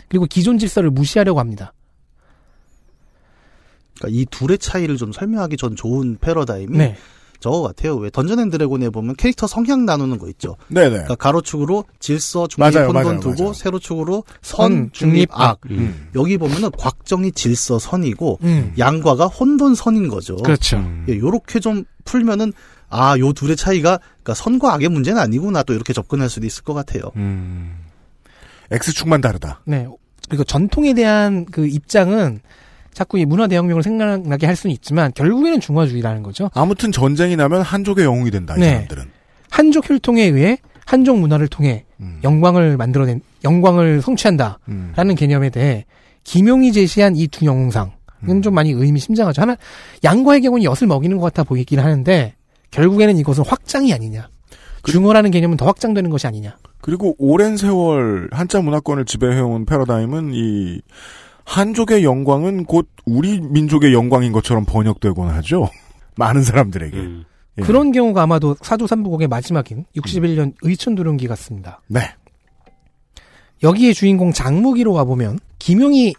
그리고 기존 질서를 무시하려고 합니다. 그러니까 이 둘의 차이를 좀 설명하기 전 좋은 패러다임이 네. 저거 같아요. 왜 Dungeon and Dragon에 보면 캐릭터 성향 나누는 거 있죠. 네네. 그러니까 가로축으로 질서, 중립, 맞아요, 혼돈 맞아요, 두고 맞아요. 세로축으로 선, 선, 중립, 악. 음. 여기 보면은 곽정이 질서 선이고 음. 양과가 혼돈 선인 거죠. 그렇죠. 예, 요렇게 좀 풀면은 아, 요 둘의 차이가 그러니까 선과 악의 문제는 아니구나 또 이렇게 접근할 수도 있을 것 같아요. 음. X축만 다르다. 네. 그리고 전통에 대한 그 입장은 자꾸 이 문화 대혁명을 생각나게 할 수는 있지만 결국에는 중화주의라는 거죠. 아무튼 전쟁이 나면 한족의 영웅이 된다. 이 네. 사람들은. 한족 혈통에 의해 한족 문화를 통해 영광을 만들어낸 영광을 성취한다라는 음. 개념에 대해 김용이 제시한 이 두 영웅상은 좀 많이 의미심장하죠. 하나 양과의 경우는 엿을 먹이는 것 같아 보이긴 하는데 결국에는 이것은 확장이 아니냐. 중어라는 개념은 더 확장되는 것이 아니냐. 그리고 오랜 세월 한자 문화권을 지배해온 패러다임은 이 한족의 영광은 곧 우리 민족의 영광인 것처럼 번역되곤 하죠. *laughs* 많은 사람들에게. 음. 예. 그런 경우가 아마도 사조삼부곡의 마지막인 61년 의천도령기 같습니다. 네. 여기에 주인공 장무기로 와보면 김용이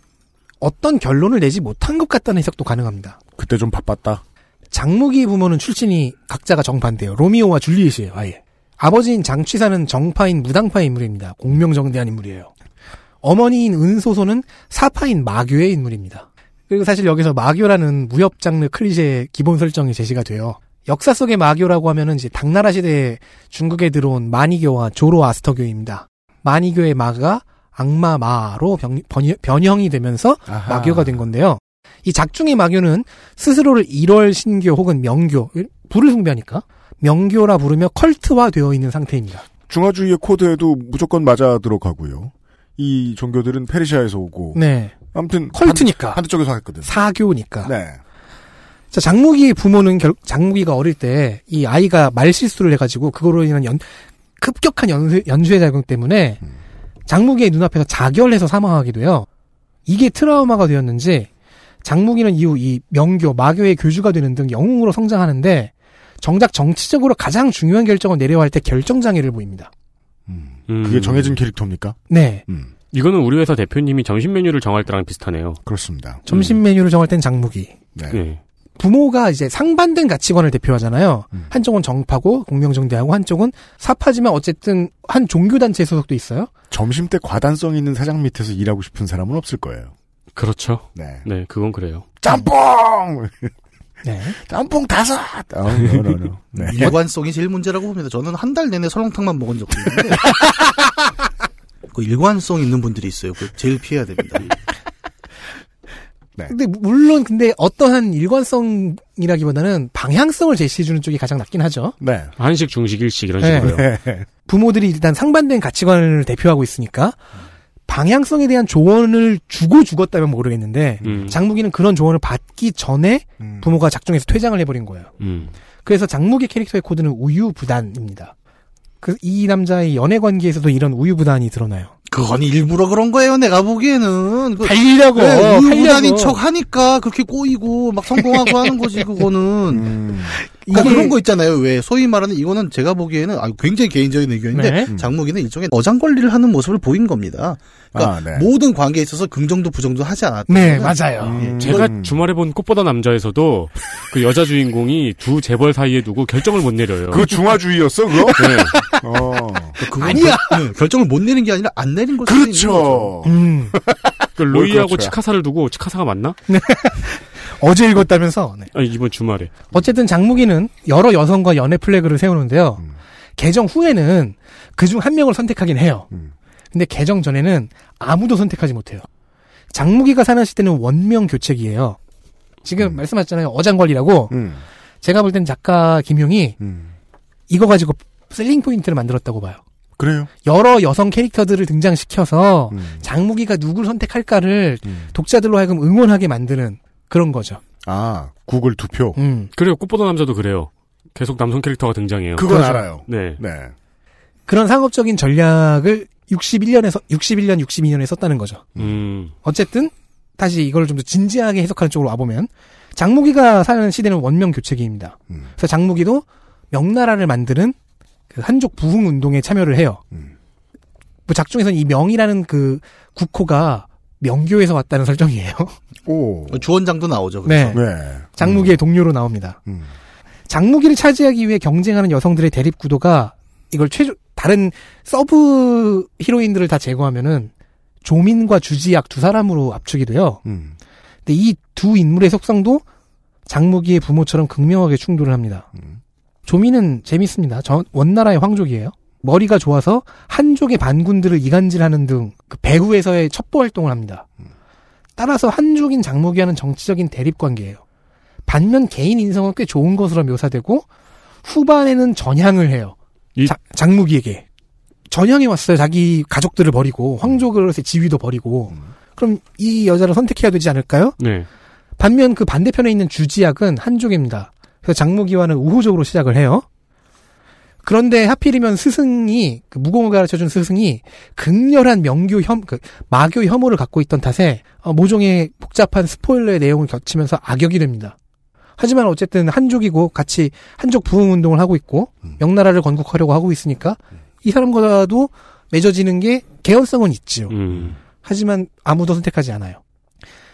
어떤 결론을 내지 못한 것 같다는 해석도 가능합니다. 그때 좀 바빴다. 장무기 부모는 출신이 각자가 정반대예요. 로미오와 줄리엣이에요. 아예. 아버지인 장취사는 정파인 무당파의 인물입니다. 공명정대한 인물이에요. 어머니인 은소소는 사파인 마교의 인물입니다. 그리고 사실 여기서 마교라는 무협 장르 클리셰 기본 설정이 제시가 돼요. 역사 속의 마교라고 하면은 이제 당나라 시대에 중국에 들어온 마니교와 조로아스터교입니다. 마니교의 마가 악마 마로 변, 변형, 이 되면서 아하. 마교가 된 건데요. 이 작중의 마교는 스스로를 일월 신교 혹은 명교, 불을 숭배하니까 명교라 부르며 컬트화 되어 있는 상태입니다. 중화주의의 코드에도 무조건 맞아 들어가고요. 이 종교들은 페르시아에서 오고. 네. 아무튼 컬트니까. 반대 쪽에서 했거든. 사교니까. 네. 자, 장무기의 부모는 결, 장무기가 어릴 때 이 아이가 말 실수를 해가지고 그거로 인한 연, 급격한 연수, 연수의 작용 때문에 장무기의 눈앞에서 자결해서 사망하게 돼요. 이게 트라우마가 되었는지 장무기는 이후 이 명교, 마교의 교주가 되는 등 영웅으로 성장하는데 정작 정치적으로 가장 중요한 결정을 내려야 할 때 결정장애를 보입니다. 그게 정해진 캐릭터입니까? 네. 음. 이거는 우리 회사 대표님이 점심 메뉴를 정할 때랑 비슷하네요. 그렇습니다. 점심 메뉴를 정할 땐 장무기. 네. 네. 부모가 이제 상반된 가치관을 대표하잖아요. 음. 한쪽은 정파고 공명정대하고 한쪽은 사파지만 어쨌든 한 종교단체에 소속도 있어요. 점심 때 과단성 있는 사장 밑에서 일하고 싶은 사람은 없을 거예요. 그렇죠. 네. 네, 그건 그래요. 짬뽕! *laughs* 네. 짬뽕 다섯! 어, no, no, no. 네. *laughs* 일관성이 제일 문제라고 봅니다. 저는 한 달 내내 설렁탕만 먹은 적도 있는데 *laughs* 그 일관성 있는 분들이 있어요. 그 제일 피해야 됩니다. 네. 근데 물론 근데 어떠한 일관성이라기보다는 방향성을 제시해주는 쪽이 가장 낫긴 하죠. 네. 한식, 중식, 일식 이런 네. 식으로요. 부모들이 일단 상반된 가치관을 대표하고 있으니까 방향성에 대한 조언을 주고 죽었다면 모르겠는데 음. 장무기는 그런 조언을 받기 전에 음. 부모가 작중에서 퇴장을 해버린 거예요. 음. 그래서 장무기 캐릭터의 코드는 우유부단입니다. 그 이 남자의 연애 관계에서도 이런 우유부단이 드러나요. 그건 일부러 그런 거예요. 내가 보기에는 그, 달려고 네, 우유부단인. 척 하니까 그렇게 꼬이고 막 성공하고 하는 거지 그거는. 음. 그러니까 이게- 그런 거 있잖아요. 왜 소위 말하는 이거는 제가 보기에는 아, 굉장히 개인적인 의견인데 네. 음. 장무기는 일종의 어장 관리를 하는 모습을 보인 겁니다. 그러니까 아, 네. 모든 관계에 있어서 긍정도 부정도 하지 않았다. 네, 맞아요. 음. 제가 음. 주말에 본 꽃보다 남자에서도 그 여자 주인공이 두 재벌 사이에 두고 결정을 못 내려요. 그거 중화주의였어, 그거? 네. 어. 그건 아니야. 결, 네, 결정을 못 내린 게 아니라 안 내린 있는 거죠. 그렇죠. 음, 그뭘 로이하고 그렇죠야. 치카사를 두고 치카사가 맞나? *laughs* 어제 읽었다면서. 네. 아니, 이번 주말에. 어쨌든 장무기는 여러 여성과 연애 플래그를 세우는데요. 음. 개정 후에는 그중 한 명을 선택하긴 해요. 음. 근데 개정 전에는 아무도 선택하지 못해요. 장무기가 사는 시대는 원명 교책이에요. 지금 말씀하셨잖아요. 어장관리라고. 음. 제가 볼 땐 작가 김용이 음. 이거 가지고 셀링 포인트를 만들었다고 봐요. 그래요. 여러 여성 캐릭터들을 등장시켜서 음. 장무기가 누굴 선택할까를 음. 독자들로 하여금 응원하게 만드는 그런 거죠. 아, 구글 투표. 음. 그래요. 꽃보다 남자도 그래요. 계속 남성 캐릭터가 등장해요. 그건 그렇죠. 알아요. 네. 네. 그런 상업적인 전략을 61년에서 61년 62년에 썼다는 거죠. 음. 어쨌든 다시 이걸 좀 더 진지하게 해석하는 쪽으로 와보면 장무기가 사는 시대는 원명 교체기입니다. 음. 그래서 장무기도 명나라를 만드는 그 한족 부흥 운동에 참여를 해요. 음. 뭐 작중에서는 이 명이라는 그 국호가 명교에서 왔다는 설정이에요. 오. 주원장도 나오죠. 네. 그래서. 네. 장무기의 동료로 나옵니다. 음. 장무기를 차지하기 위해 경쟁하는 여성들의 대립 구도가 이걸 최종 다른 sub 히로인들을 다 제거하면은 조민과 주지약 두 사람으로 압축이 돼요. 음. 근데 이 두 인물의 속성도 장무기의 부모처럼 극명하게 충돌을 합니다. 음. 조민은 재밌습니다. 저 원나라의 황족이에요. 머리가 좋아서 한족의 반군들을 이간질하는 등 그 배후에서의 첩보 활동을 합니다. 따라서 한족인 장무기와는 정치적인 대립 관계예요. 반면 개인 인성은 꽤 좋은 것으로 묘사되고 후반에는 전향을 해요. 이- 자- 장무기에게 전향해 왔어요. 자기 가족들을 버리고 황족으로서의 지위도 버리고 음. 그럼 이 여자를 선택해야 되지 않을까요? 네. 반면 그 반대편에 있는 주지약은 한족입니다. 그래서 장무기와는 우호적으로 시작을 해요. 그런데 하필이면 스승이 그 무공을 가르쳐준 스승이 극렬한 명교 혐, 그 마교 혐오를 갖고 있던 탓에 어, 모종의 복잡한 스포일러의 내용을 겹치면서 악역이 됩니다. 하지만 어쨌든 한족이고 같이 한족 부흥 운동을 하고 있고 명나라를 건국하려고 하고 있으니까 이 사람과도 맺어지는 게 개연성은 있지요. 음. 하지만 아무도 선택하지 않아요.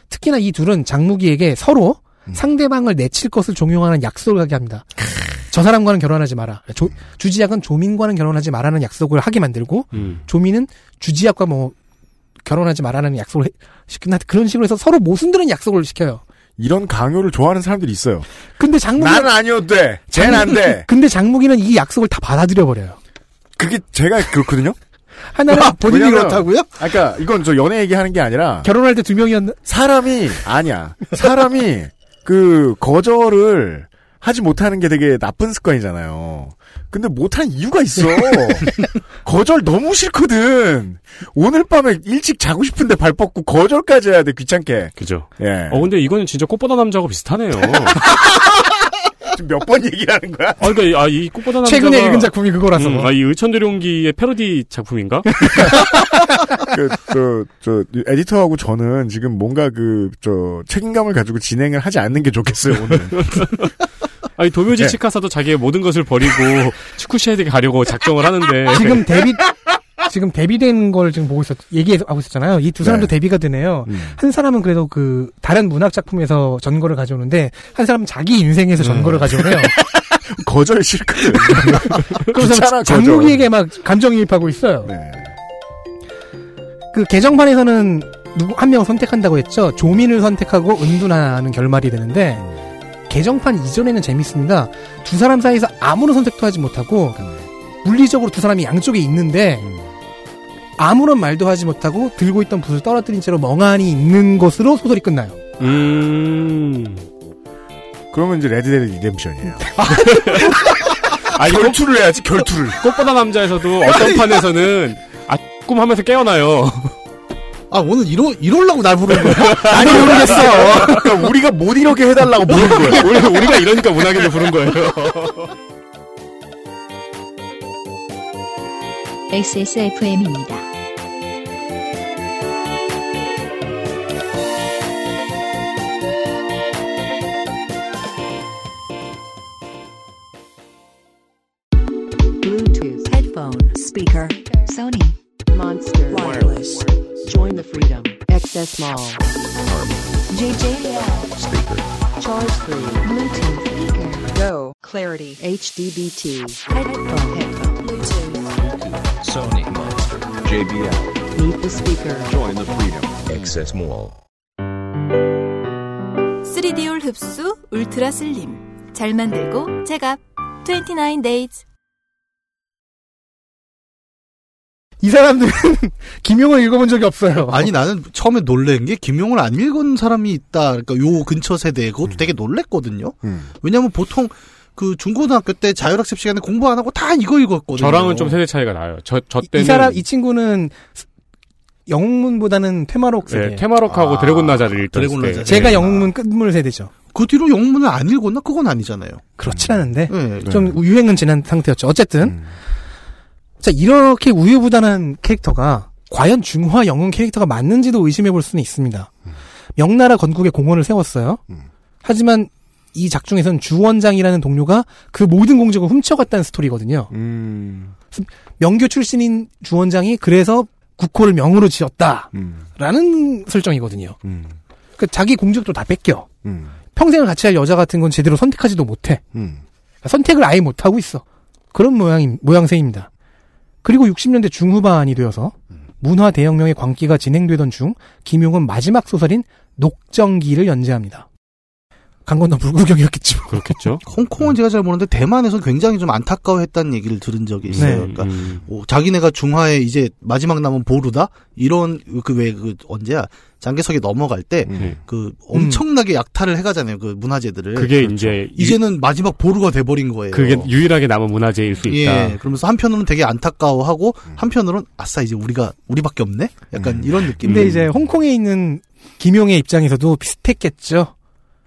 특히나 이 둘은 장무기에게 서로 상대방을 내칠 것을 종용하는 약속을 하게 합니다. 저 사람과는 결혼하지 마라. 조- 주지약은 조민과는 결혼하지 마라는 약속을 하게 만들고 음. 조민은 주지약과 뭐 결혼하지 마라는 약속을 해- 시킨다. 그런 식으로 해서 서로 모순되는 약속을 시켜요. 이런 강요를 좋아하는 사람들이 있어요. 근데 장무기 나는 아니어도 돼. 쟤는 안 돼. 근데 장무기는 이 약속을 다 받아들여 버려요. 그게 제가 그렇거든요. 하나는 본인이 왜냐면- 그렇다고요? 아, 그러니까 이건 저 연애 얘기하는 게 아니라 결혼할 때 두 명이었나? 사람이 아니야. 사람이 그 거절을 하지 못하는 게 되게 나쁜 습관이잖아요. 근데 못한 이유가 있어. *laughs* 거절 너무 싫거든. 오늘 밤에 일찍 자고 싶은데 발 뻗고 거절까지 해야 돼 귀찮게. 그죠. 예. 어 근데 이거는 진짜 꽃보다 남자하고 비슷하네요. *laughs* 지금 몇번 얘기하는 거야? 아, 그러니까 아, 이 꽃보다 남자가 최근에 읽은 작품이 그거라서. 음, 아, 이 의천대룡기의 패러디 작품인가? *laughs* 그, 저, 저, 에디터하고 저는 지금 뭔가 그, 저, 책임감을 가지고 진행을 하지 않는 게 좋겠어요, 오늘. 아니 도묘지 네. 치카사도 자기의 모든 것을 버리고 *laughs* 축구시에게 가려고 작정을 하는데 지금 데뷔 지금 데뷔된 걸 지금 보고 있었 얘기하고 있었잖아요. 이 두 사람도 네. 데뷔가 되네요. 음. 한 사람은 그래도 그 다른 문학 작품에서 전거를 가져오는데 한 사람은 자기 인생에서 음. 전거를 가져오네요. *laughs* 거절 싫거든. 그래서 장무기에게 막 감정이입하고 있어요. 네. 그 개정판에서는 누구 한 명 선택한다고 했죠. 조민을 선택하고 은둔하는 결말이 되는데 개정판 이전에는 재밌습니다. 두 사람 사이에서 아무런 선택도 하지 못하고 물리적으로 두 사람이 양쪽에 있는데 아무런 말도 하지 못하고 들고 있던 붓을 떨어뜨린 채로 멍하니 있는 것으로 소설이 끝나요. 음. 그러면 이제 Red Dead Redemption이에요. *laughs* 아니, 결투를 해야지, 결투를. 꽃보다 남자에서도 어떤 판에서는 아, 꿈 하면서 깨어나요. *laughs* 아 오늘 이러 이럴라고 날 부르는 거야? *laughs* 아니, 모르겠어. 그러니까 우리가 못 이렇게 해달라고 부른 거야. *laughs* 우리가, 우리가 *laughs* 이러니까 문학인을 부른 거예요. XSFM입니다. Bluetooth headphone speaker Sony Monster Wireless Join the freedom XS Mall JJL speaker Charge 3 Bluetooth speaker Go Clarity HDBT headphone headphone Bluetooth Sony Monster. JBL. Meet the speaker Join the freedom. Access Mall. 3D올 흡수 울트라 슬림 잘 만들고 제갑 29 days 이 사람들은 *laughs* 김용을 읽어본 적이 없어요. 아니 나는 처음에 놀란 게 김용을 안 읽은 사람이 있다. 그러니까 요 근처 세대에 그것도 되게 놀랬거든요. 음. 왜냐면 보통 그 중고등학교 때 자율학습 시간에 공부 안 하고 다 이거 읽었거든요. 저랑은 좀 세대 차이가 나요. 저, 저이 때는. 사람 이 친구는 영문보다는 퇴마록 세대. 네, 테마록하고 아, 드래곤 나자를 읽던 드래곤 때. 나자. 제가 네. 영문 끝물 세대죠. 그 뒤로 영문을 안 읽었나? 그건 아니잖아요. 그렇진 않은데 네. 좀 유행은 지난 상태였죠. 어쨌든 음. 자 이렇게 우유부단한 캐릭터가 과연 중화 영웅 캐릭터가 맞는지도 의심해 볼 수는 있습니다. 명나라 건국에 공원을 세웠어요. 음. 하지만 이 작중에서는 주원장이라는 동료가 그 모든 공적을 훔쳐갔다는 스토리거든요. 음. 명교 출신인 주원장이 그래서 국호를 명으로 지었다라는 음. 설정이거든요. 음. 그 자기 공적도 다 뺏겨. 음. 평생을 같이 할 여자 같은 건 제대로 선택하지도 못해. 음. 선택을 아예 못하고 있어. 그런 모양, 모양새입니다. 그리고 60년대 중후반이 되어서 문화 대혁명의 광기가 진행되던 중 김용은 마지막 소설인 녹정기를 연재합니다. 간 건너 불구경이었겠죠. 그렇겠죠. *laughs* 홍콩은 제가 잘 모르는데 대만에서 굉장히 좀 안타까워했다는 얘기를 들은 적이 있어요. 네. 그러니까 음. 뭐 자기네가 중화에 이제 마지막 남은 보루다 이런 그왜그 언제야 장개석에 넘어갈 때 네. 그 엄청나게 약탈을 해가잖아요 그 문화재들을. 그게 그렇죠. 이제 이제는 마지막 보루가 돼버린 거예요. 그게 유일하게 남은 문화재일 수 있다. 예, 그러면서 한편으로는 되게 안타까워하고 한편으로는 아싸 이제 우리가 우리밖에 없네. 약간 이런 느낌. 근데 이제 홍콩에 있는 김용의 입장에서도 비슷했겠죠.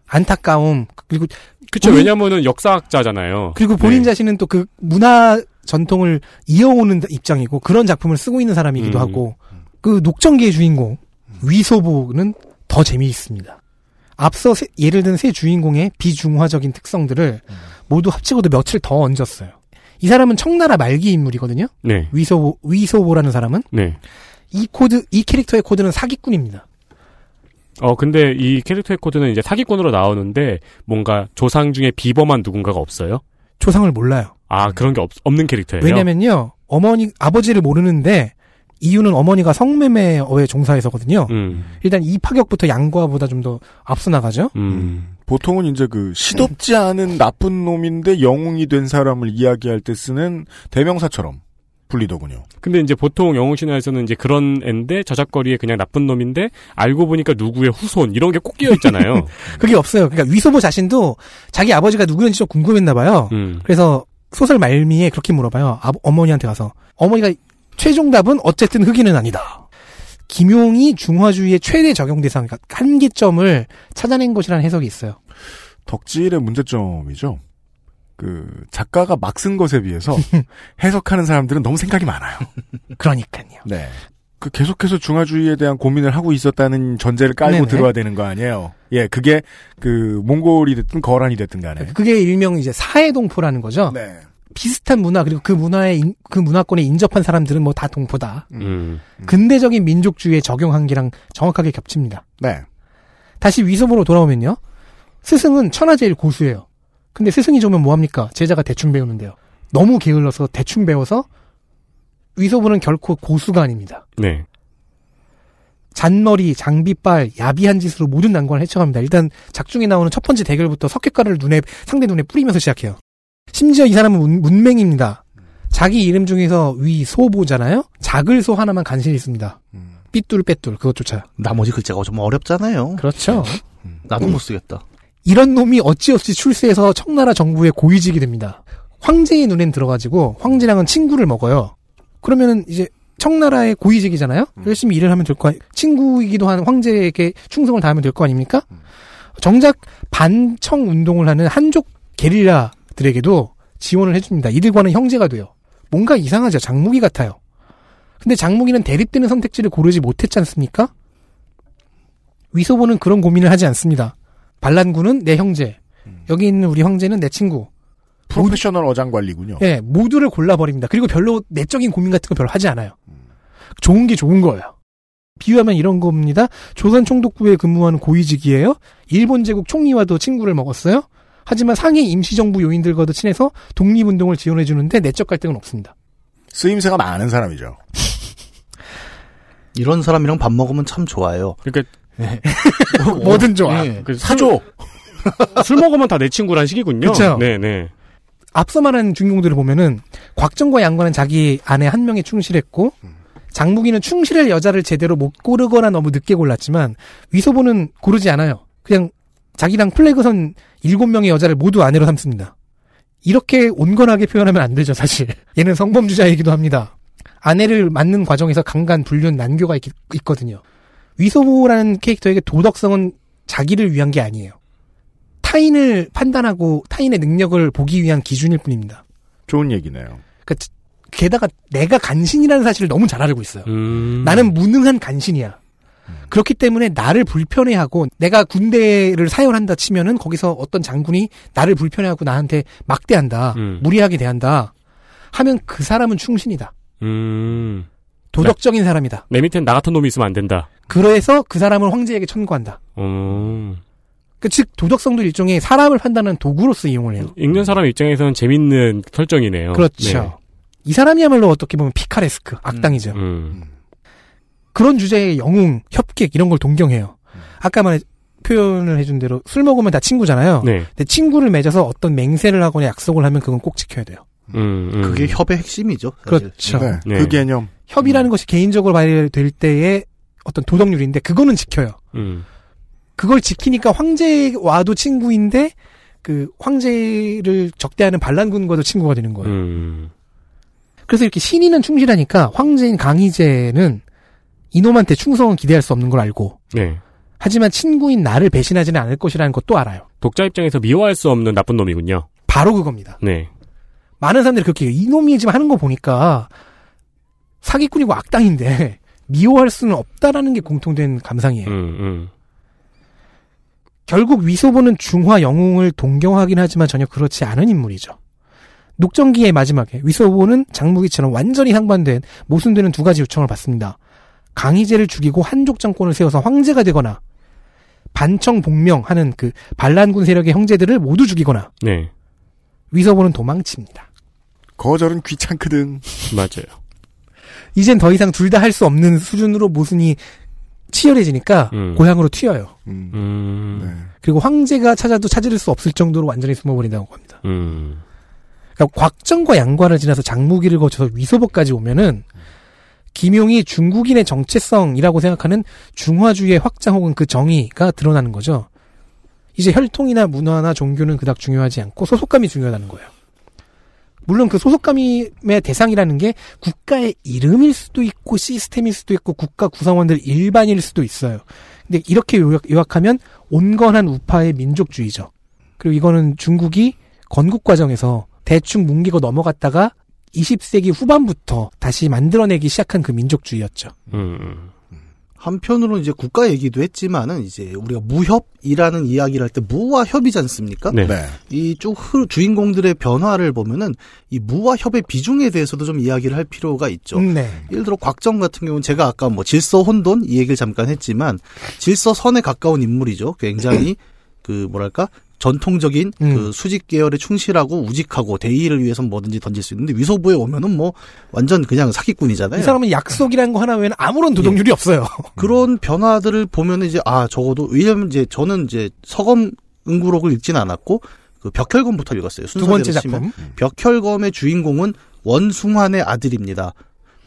안타까움 그리고 그쵸. 본인- 왜냐면은 역사학자잖아요. 그리고 본인 네. 자신은 또 그 문화 전통을 이어오는 입장이고 그런 작품을 쓰고 있는 사람이기도 음. 하고 그 녹정기의 주인공 위소보는 더 재미있습니다. 앞서 세- 예를 든 세 주인공의 비중화적인 특성들을 모두 합치고도 며칠 더 얹었어요. 이 사람은 청나라 말기 인물이거든요. 네. 위소보 위소보라는 사람은 네. 이 코드 이 캐릭터의 코드는 사기꾼입니다. 어, 근데 이 캐릭터의 코드는 이제 사기꾼으로 나오는데 뭔가 조상 중에 비범한 누군가가 없어요? 조상을 몰라요. 아, 그런 게 없, 없는 캐릭터예요? 왜냐면요, 어머니, 아버지를 모르는데, 이유는 어머니가 성매매에 종사해서거든요. 음. 일단 이 파격부터 양과보다 좀 더 앞서 나가죠. 음. 보통은 이제 그 시덥지 않은 나쁜 놈인데 영웅이 된 사람을 이야기할 때 쓰는 대명사처럼 불리더군요. 근데 이제 보통 영웅 신화에서는 이제 그런 앤데 저작거리에 그냥 나쁜 놈인데 알고 보니까 누구의 후손 이런 게 꼭 끼어 있잖아요. *laughs* 그게 없어요. 그러니까 위소보 자신도 자기 아버지가 누구였는지 좀 궁금했나 봐요. 음. 그래서 소설 말미에 그렇게 물어봐요. 아, 어머니한테 가서. 어머니가 최종 답은 어쨌든 흑인은 아니다. 김용이 중화주의의 최대 적용 대상, 그러니까 한계점을 찾아낸 것이라는 해석이 있어요. 덕질의 문제점이죠. 그 작가가 막 쓴 것에 비해서 *laughs* 해석하는 사람들은 너무 생각이 많아요. 그러니까요. 네. 그 계속해서 중화주의에 대한 고민을 하고 있었다는 전제를 깔고 네네. 들어야 되는 거 아니에요. 예, 그게 그 몽골이 됐든 거란이 됐든 간에. 그게 일명 이제 사회 동포라는 거죠. 네. 비슷한 문화 그리고 그 문화에 인- 그 문화권에 인접한 사람들은 뭐 다 동포다. 음. 근대적인 민족주의의 적용 한계랑 정확하게 겹칩니다. 네. 다시 위섭으로 돌아오면요. 스승은 천하제일 고수예요. 근데 스승이 좋으면 뭐합니까? 제자가 대충 배우는데요. 너무 게을러서 대충 배워서 위섭은 결코 고수가 아닙니다. 네. 잔머리, 장비빨, 야비한 짓으로 모든 난관을 헤쳐갑니다. 일단 작중에 나오는 첫 번째 대결부터 석회가를 눈에 상대 눈에 뿌리면서 시작해요. 심지어 이 사람은 문, 문맹입니다. 자기 이름 중에서 위소보잖아요. 작을 소 하나만 간신히 있습니다. 삐뚤 빼뚤 그것조차. 나머지 글자가 좀 어렵잖아요. 그렇죠. 나도 못 쓰겠다. 이런 놈이 어찌어찌 출세해서 청나라 정부의 고위직이 됩니다. 황제의 눈엔 들어가지고 황제랑은 친구를 먹어요. 그러면은 이제 청나라의 고위직이잖아요. 열심히 일을 하면 될 거 아니 친구이기도 한 황제에게 충성을 다하면 될 거 아닙니까? 정작 반청 운동을 하는 한족 게릴라들에게도 지원을 해줍니다. 이들과는 형제가 돼요. 뭔가 이상하죠. 장무기 같아요. 근데 장무기는 대립되는 선택지를 고르지 못했지 않습니까? 위소보는 그런 고민을 하지 않습니다. 반란군은 내 형제, 여기 있는 우리 형제는 내 친구. 프로페셔널 어장 관리군요. 예, 모두를 골라버립니다. 그리고 별로 내적인 고민 같은 거 별로 하지 않아요. 좋은 게 좋은 거예요. 비유하면 이런 겁니다. 조선 총독부에 근무하는 고위직이에요. 일본 제국 총리와도 친구를 먹었어요. 하지만 상해 임시정부 요인들과도 친해서 독립운동을 지원해주는데 내적 갈등은 없습니다. 쓰임새가 많은 사람이죠. 이런 사람이랑 밥 먹으면 참 좋아요. 그러니까 *laughs* 뭐든 좋아. 예. 그 사줘. *laughs* 술 먹으면 다 내 친구란 식이군요. 그쵸. 네, 네. 앞서 말한 주인공들을 보면은 곽정과 양과는 자기 아내 한 명에 충실했고 장무기는 충실할 여자를 제대로 못 고르거나 너무 늦게 골랐지만 위소보는 고르지 않아요. 그냥 자기랑 플래그선 일곱 명의 여자를 모두 아내로 삼습니다. 이렇게 온건하게 표현하면 안 되죠, 사실. 얘는 성범주자이기도 합니다. 아내를 맞는 과정에서 강간, 불륜, 난교가 있, 있거든요. 위소보라는 캐릭터에게 도덕성은 자기를 위한 게 아니에요. 타인을 판단하고 타인의 능력을 보기 위한 기준일 뿐입니다. 좋은 얘기네요. 그러니까 게다가 내가 간신이라는 사실을 너무 잘 알고 있어요. 음. 나는 무능한 간신이야. 그렇기 때문에 나를 불편해하고 내가 군대를 사열한다 치면은 거기서 어떤 장군이 나를 불편해하고 나한테 막대한다, 음. 무리하게 대한다 하면 그 사람은 충신이다. 음. 도덕적인 사람이다. 내 밑엔 나 같은 놈이 있으면 안 된다. 그래서 그 사람을 황제에게 천구한다. 음. 그 즉 도덕성도 일종의 사람을 판단하는 도구로서 이용을 해요. 읽는 사람 입장에서는 재밌는 설정이네요. 그렇죠. 이 사람이야말로 어떻게 보면 피카레스크 악당이죠. 네. 음. 그런 주제의 영웅, 협객 이런 걸 동경해요. 아까 말에 표현을 해준 대로 술 먹으면 다 친구잖아요. 네. 근데 친구를 맺어서 어떤 맹세를 하거나 약속을 하면 그건 꼭 지켜야 돼요. 음, 음. 그게 협의 핵심이죠. 사실. 그렇죠. 네, 네. 그 개념. 협의라는 것이 개인적으로 발휘될 때의 어떤 도덕률인데 그거는 지켜요. 음. 그걸 지키니까 황제와도 친구인데 그 황제를 적대하는 반란군과도 친구가 되는 거예요. 음. 그래서 이렇게 신인은 충실하니까 황제인 강희제는 이놈한테 충성은 기대할 수 없는 걸 알고 네. 하지만 친구인 나를 배신하지는 않을 것이라는 것도 알아요. 독자 입장에서 미워할 수 없는 나쁜 놈이군요. 바로 그겁니다. 네. 많은 사람들이 그렇게. 이놈이 지금 하는 거 보니까 사기꾼이고 악당인데 *laughs* 미워할 수는 없다라는 게 공통된 감상이에요. 음, 음. 결국 위소보는 중화 영웅을 동경하긴 하지만 전혀 그렇지 않은 인물이죠. 녹정기의 마지막에 위소보는 장무기처럼 완전히 상반된 모순되는 두 가지 요청을 받습니다. 강희제를 죽이고 한족 정권을 세워서 황제가 되거나 반청 복명하는 그 반란군 세력의 형제들을 모두 죽이거나 네. 위서보는 도망칩니다. 거절은 귀찮거든. 맞아요. 이젠 더 이상 둘 다 할 수 없는 수준으로 모순이 치열해지니까 음. 고향으로 튀어요. 음. 그리고 황제가 찾아도 찾을 수 없을 정도로 완전히 숨어버린다고 합니다. 음. 그러니까 곽정과 양과를 지나서 장무기를 거쳐서 위소보까지 오면은 김용이 중국인의 정체성이라고 생각하는 중화주의의 확장 혹은 그 정의가 드러나는 거죠. 이제 혈통이나 문화나 종교는 그닥 중요하지 않고 소속감이 중요하다는 거예요. 물론 그 소속감의 대상이라는 게 국가의 이름일 수도 있고 시스템일 수도 있고 국가 구성원들 일반일 수도 있어요. 근데 이렇게 요약, 요약 하면 온건한 우파의 민족주의죠. 그리고 이거는 중국이 건국 과정에서 대충 뭉개고 넘어갔다가 20세기 후반부터 다시 만들어내기 시작한 그 민족주의였죠. 음. 한편으로는 이제 국가 얘기도 했지만은 이제 우리가 무협이라는 이야기를 할 때 무와 협이지 않습니까? 네. 이쭉 주인공들의 변화를 보면은 이 무와 협의 비중에 대해서도 좀 이야기를 할 필요가 있죠. 음, 네. 예를 들어 곽정 같은 경우는 제가 아까 뭐 질서 혼돈 이 얘기를 잠깐 했지만 질서 선에 가까운 인물이죠. 굉장히 *clears throat* 그 뭐랄까 전통적인 음. 그 수직 계열에 충실하고 우직하고 대의를 위해서 뭐든지 던질 수 있는데 위소부에 오면은 뭐 완전 그냥 사기꾼이잖아요. 이 사람은 약속이라는 거 하나 외에는 아무런 도덕률이 없어요. 그런 변화들을 보면 이제 아 적어도 왜냐면 이제 저는 이제 서검 응구록을 읽진 않았고 그 벽혈검부터 읽었어요. 두 번째. 작품. 벽혈검의 주인공은 원숭환의 아들입니다.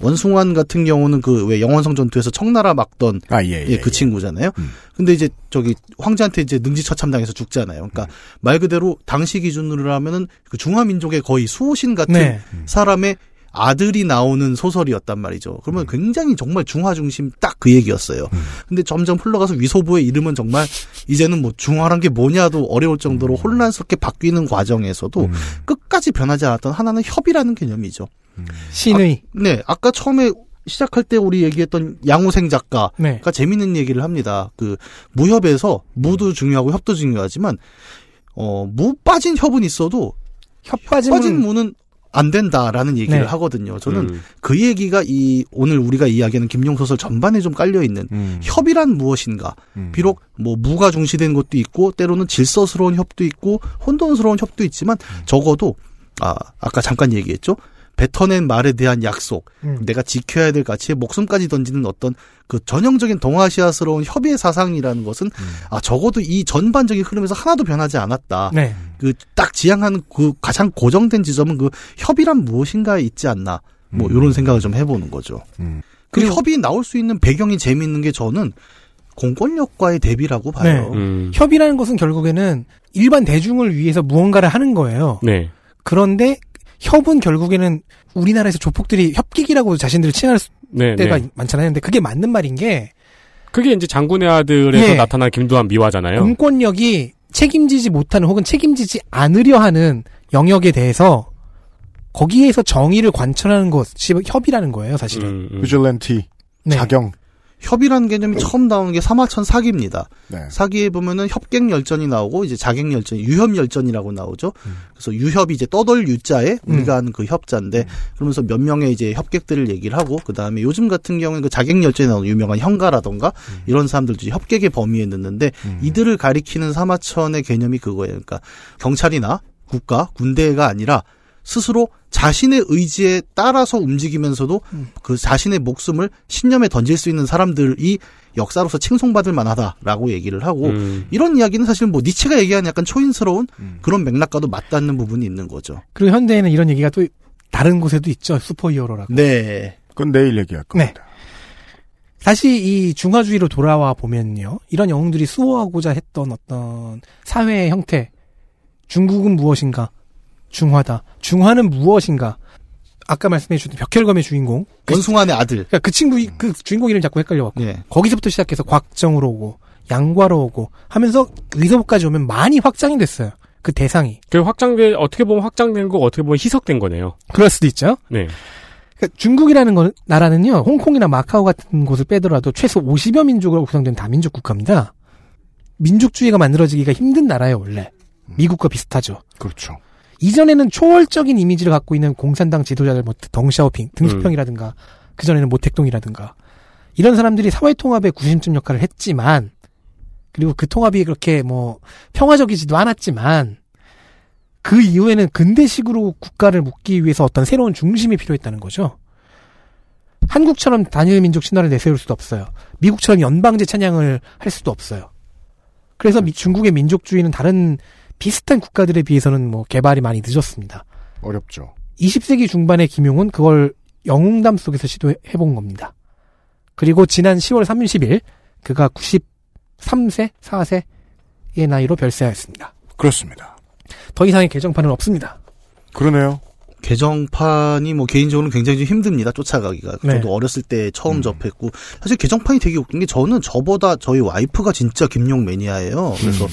원숭환 같은 경우는 그 왜 영원성 전투에서 청나라 막던 아, 예, 예, 그 친구잖아요. 근데 이제 저기 황제한테 이제 능지 처참당해서 죽잖아요. 그러니까 말 그대로 당시 기준으로 하면은 그 중화 민족의 거의 수호신 같은 네. 사람의 아들이 나오는 소설이었단 말이죠. 그러면 굉장히 정말 중화 중심 딱 그 얘기였어요. 근데 점점 흘러가서 위소부의 이름은 정말 이제는 뭐 중화란 게 뭐냐도 어려울 정도로 혼란스럽게 바뀌는 과정에서도 끝까지 변하지 않았던 하나는 협이라는 개념이죠. 신의. 아, 네, 아까 처음에 시작할 때 우리 얘기했던 양우생 작가가 네. 재밌는 얘기를 합니다. 그 무협에서 무도 중요하고 협도 중요하지만 어, 무 빠진 협은 있어도 협 빠진, 빠진 문- 무는 안 된다라는 얘기를 네. 하거든요. 저는 음. 그 얘기가 이 오늘 우리가 이야기하는 김용 소설 전반에 좀 깔려 있는 협이란 무엇인가? 비록 뭐 무가 중시된 것도 있고 때로는 질서스러운 협도 있고 혼돈스러운 협도 있지만 적어도 아 아까 잠깐 얘기했죠. 뱉어낸 말에 대한 약속, 음. 내가 지켜야 될 가치에 목숨까지 던지는 어떤 그 전형적인 동아시아스러운 협의 사상이라는 것은 아 적어도 이 전반적인 흐름에서 하나도 변하지 않았다. 네. 그딱 지향하는 그 가장 고정된 지점은 그 협이란 무엇인가에 있지 않나. 뭐 이런 생각을 좀 해보는 거죠. 그 협이 나올 수 있는 배경이 재미있는 게 저는 공권력과의 대비라고 봐요. 네. 음. 협이라는 것은 결국에는 일반 대중을 위해서 무언가를 하는 거예요. 네. 그런데 협은 결국에는 우리나라에서 조폭들이 협객이라고 자신들을 칭할 수- 네, 때가 네. 많잖아요. 근데 그게 맞는 말인 게 그게 이제 장군의 아들에서 예. 나타난 김두한 미화잖아요. 공권력이 책임지지 못하는 혹은 책임지지 않으려 하는 영역에 대해서 거기에서 정의를 관철하는 것이 협이라는 거예요, 사실은. 음, 음. 비질렌티, 네. 자경. 협이라는 개념이 처음 나오는 게 사마천 사기입니다. 네. 사기에 보면은 협객 열전이 나오고 이제 자객 열전, 유협 열전이라고 나오죠. 그래서 유협이 이제 떠돌 유자에 우리가 하는 그 협자인데 그러면서 몇 명의 이제 협객들을 얘기를 하고 그 다음에 요즘 같은 경우는 그 자객 열전에 나오는 유명한 현가라던가 이런 사람들도 협객의 범위에 넣는데 이들을 가리키는 사마천의 개념이 그거예요. 그러니까 경찰이나 국가, 군대가 아니라 스스로 자신의 의지에 따라서 움직이면서도 그 자신의 목숨을 신념에 던질 수 있는 사람들이 역사로서 칭송받을 만하다라고 얘기를 하고 음. 이런 이야기는 사실 뭐 니체가 얘기하는 약간 초인스러운 그런 맥락과도 맞닿는 부분이 있는 거죠. 그리고 현대에는 이런 얘기가 또 다른 곳에도 있죠. 슈퍼히어로라고. 네. 그건 내일 얘기할 겁니다. 네. 다시 이 중화주의로 돌아와 보면요. 이런 영웅들이 수호하고자 했던 어떤 사회의 형태. 중국은 무엇인가? 중화다. 중화는 무엇인가? 아까 말씀해 주신 벽혈검의 주인공. 원숭아의 아들. 그러니까 그 친구, 이- 그 주인공 이름 자꾸 헷갈려갖고. 네. 거기서부터 시작해서 곽정으로 오고, 양과로 오고, 하면서 의서부까지 오면 많이 확장이 됐어요. 그 대상이. 그 확장된 어떻게 보면 확장된 거 어떻게 보면 희석된 거네요. 그럴 수도 있죠. 네. 그러니까 중국이라는 건, 나라는요, 홍콩이나 마카오 같은 곳을 빼더라도 최소 50여 민족으로 구성된 다민족 국가입니다. 민족주의가 만들어지기가 힘든 나라예요, 원래. 미국과 비슷하죠. 그렇죠. 이전에는 초월적인 이미지를 갖고 있는 공산당 지도자들, 뭐, 덩샤오핑, 등수평이라든가, 그전에는 모택동이라든가, 이런 사람들이 사회 통합의 구심점 역할을 했지만, 그리고 그 통합이 그렇게 뭐 평화적이지도 않았지만 그 이후에는 근대식으로 국가를 묶기 위해서 어떤 새로운 중심이 필요했다는 거죠. 한국처럼 단일 민족 신화를 내세울 수도 없어요. 미국처럼 연방제 찬양을 할 수도 없어요. 그래서 미- 중국의 민족주의는 다른 비슷한 국가들에 비해서는 뭐 개발이 많이 늦었습니다. 어렵죠. 20세기 중반에 김용은 그걸 영웅담 속에서 시도해 본 겁니다. 그리고 지난 10월 30일 그가 93세, 4세의 나이로 별세하였습니다. 그렇습니다. 더 이상의 개정판은 없습니다. 그러네요. 개정판이 뭐 개인적으로는 굉장히 좀 힘듭니다. 쫓아가기가. 네. 저도 어렸을 때 처음 접했고 사실 개정판이 되게 웃긴 게 저는 저보다 저희 와이프가 진짜 김용 매니아예요. 그래서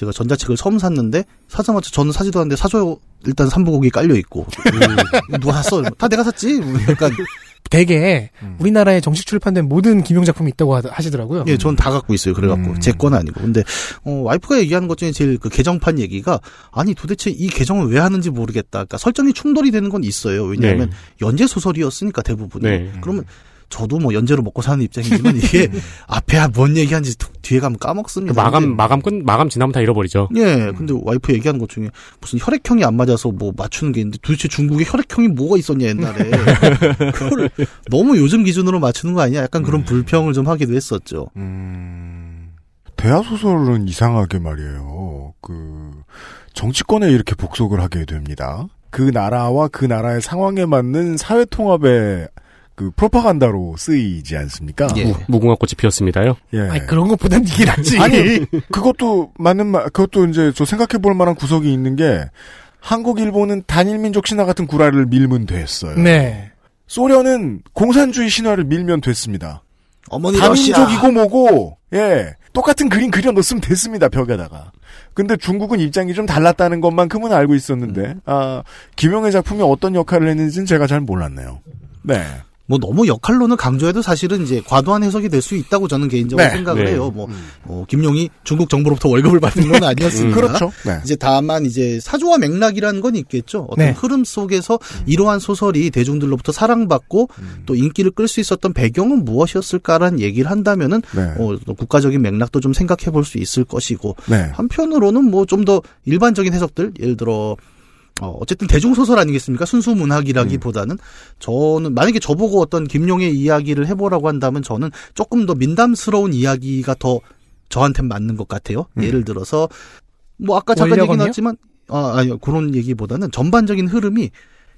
제가 전자책을 처음 샀는데 사자마자 저는 사지도 않는데 사줘요. 일단 삼부곡이 깔려 있고 음, 누가 샀어? 다 내가 샀지. 뭐 약간 되게 우리나라에 정식 출판된 모든 김용 작품이 있다고 하- 하시더라고요. 예, 전 다 갖고 있어요. 그래갖고 음. 제건 아니고. 근데 어, 와이프가 얘기하는 것 중에 제일 그 개정판 얘기가 아니 도대체 이 개정을 왜 하는지 모르겠다. 그러니까 설정이 충돌이 되는 건 있어요. 왜냐하면 네. 연재 소설이었으니까 대부분이. 네. 그러면 저도 뭐 연재로 먹고 사는 입장이지만 *laughs* 이게 앞에 뭔 얘기하는지 툭 뒤에 가면 그 까먹습니다. 마감 근데 마감 끝 마감 지나면 다 잃어버리죠. 예, 근데 와이프 얘기하는 것 중에 무슨 혈액형이 안 맞아서 뭐 맞추는 게 있는데 도대체 중국에 혈액형이 뭐가 있었냐 옛날에 *laughs* 그걸 너무 요즘 기준으로 맞추는 거 아니야? 약간 그런 불평을 좀 하기도 했었죠. 대하 소설은 이상하게 말이에요. 그 정치권에 이렇게 복속을 하게 됩니다. 그 나라와 그 나라의 상황에 맞는 사회 통합의 그 프로파간다로 쓰이지 않습니까? 무- 무궁화 꽃이 피었습니다요. 예. 아니, 그런 것보단 이게 낫지. 아니, *laughs* 그것도 맞는 말, 그것도 이제 저 생각해 볼 만한 구석이 있는 게 한국, 일본은 단일 민족 신화 같은 구라를 밀면 됐어요. 네. 소련은 공산주의 신화를 밀면 됐습니다. 어머니 다민족이고 뭐고, 예. 똑같은 그림 그려 놓으면 됐습니다, 벽에다가. 근데 중국은 입장이 좀 달랐다는 것만큼은 알고 있었는데, 아, 김용의 작품이 어떤 역할을 했는지는 제가 잘 몰랐네요. 네. 뭐 너무 역할론을 강조해도 사실은 이제 과도한 해석이 될 수 있다고 저는 개인적으로 네. 생각을 네. 해요. 뭐, 어, 김용이 중국 정부로부터 월급을 받은 건 아니었습니다. 음, 그렇죠. 네. 이제 다만 이제 사조와 맥락이라는 건 있겠죠. 어떤 네. 흐름 속에서 이러한 소설이 대중들로부터 사랑받고 또 인기를 끌 수 있었던 배경은 무엇이었을까라는 얘기를 한다면은 네. 어, 또 국가적인 맥락도 좀 생각해 볼 수 있을 것이고 네. 한편으로는 뭐 좀 더 일반적인 해석들 예를 들어 어, 어쨌든 대중소설 아니겠습니까? 순수 문학이라기보다는 저는 만약에 저보고 어떤 김용의 이야기를 해보라고 한다면 저는 조금 더 민담스러운 이야기가 더 저한테 맞는 것 같아요. 예를 들어서 뭐 아까 잠깐 얘기? 나왔지만 아 아니 그런 얘기보다는 전반적인 흐름이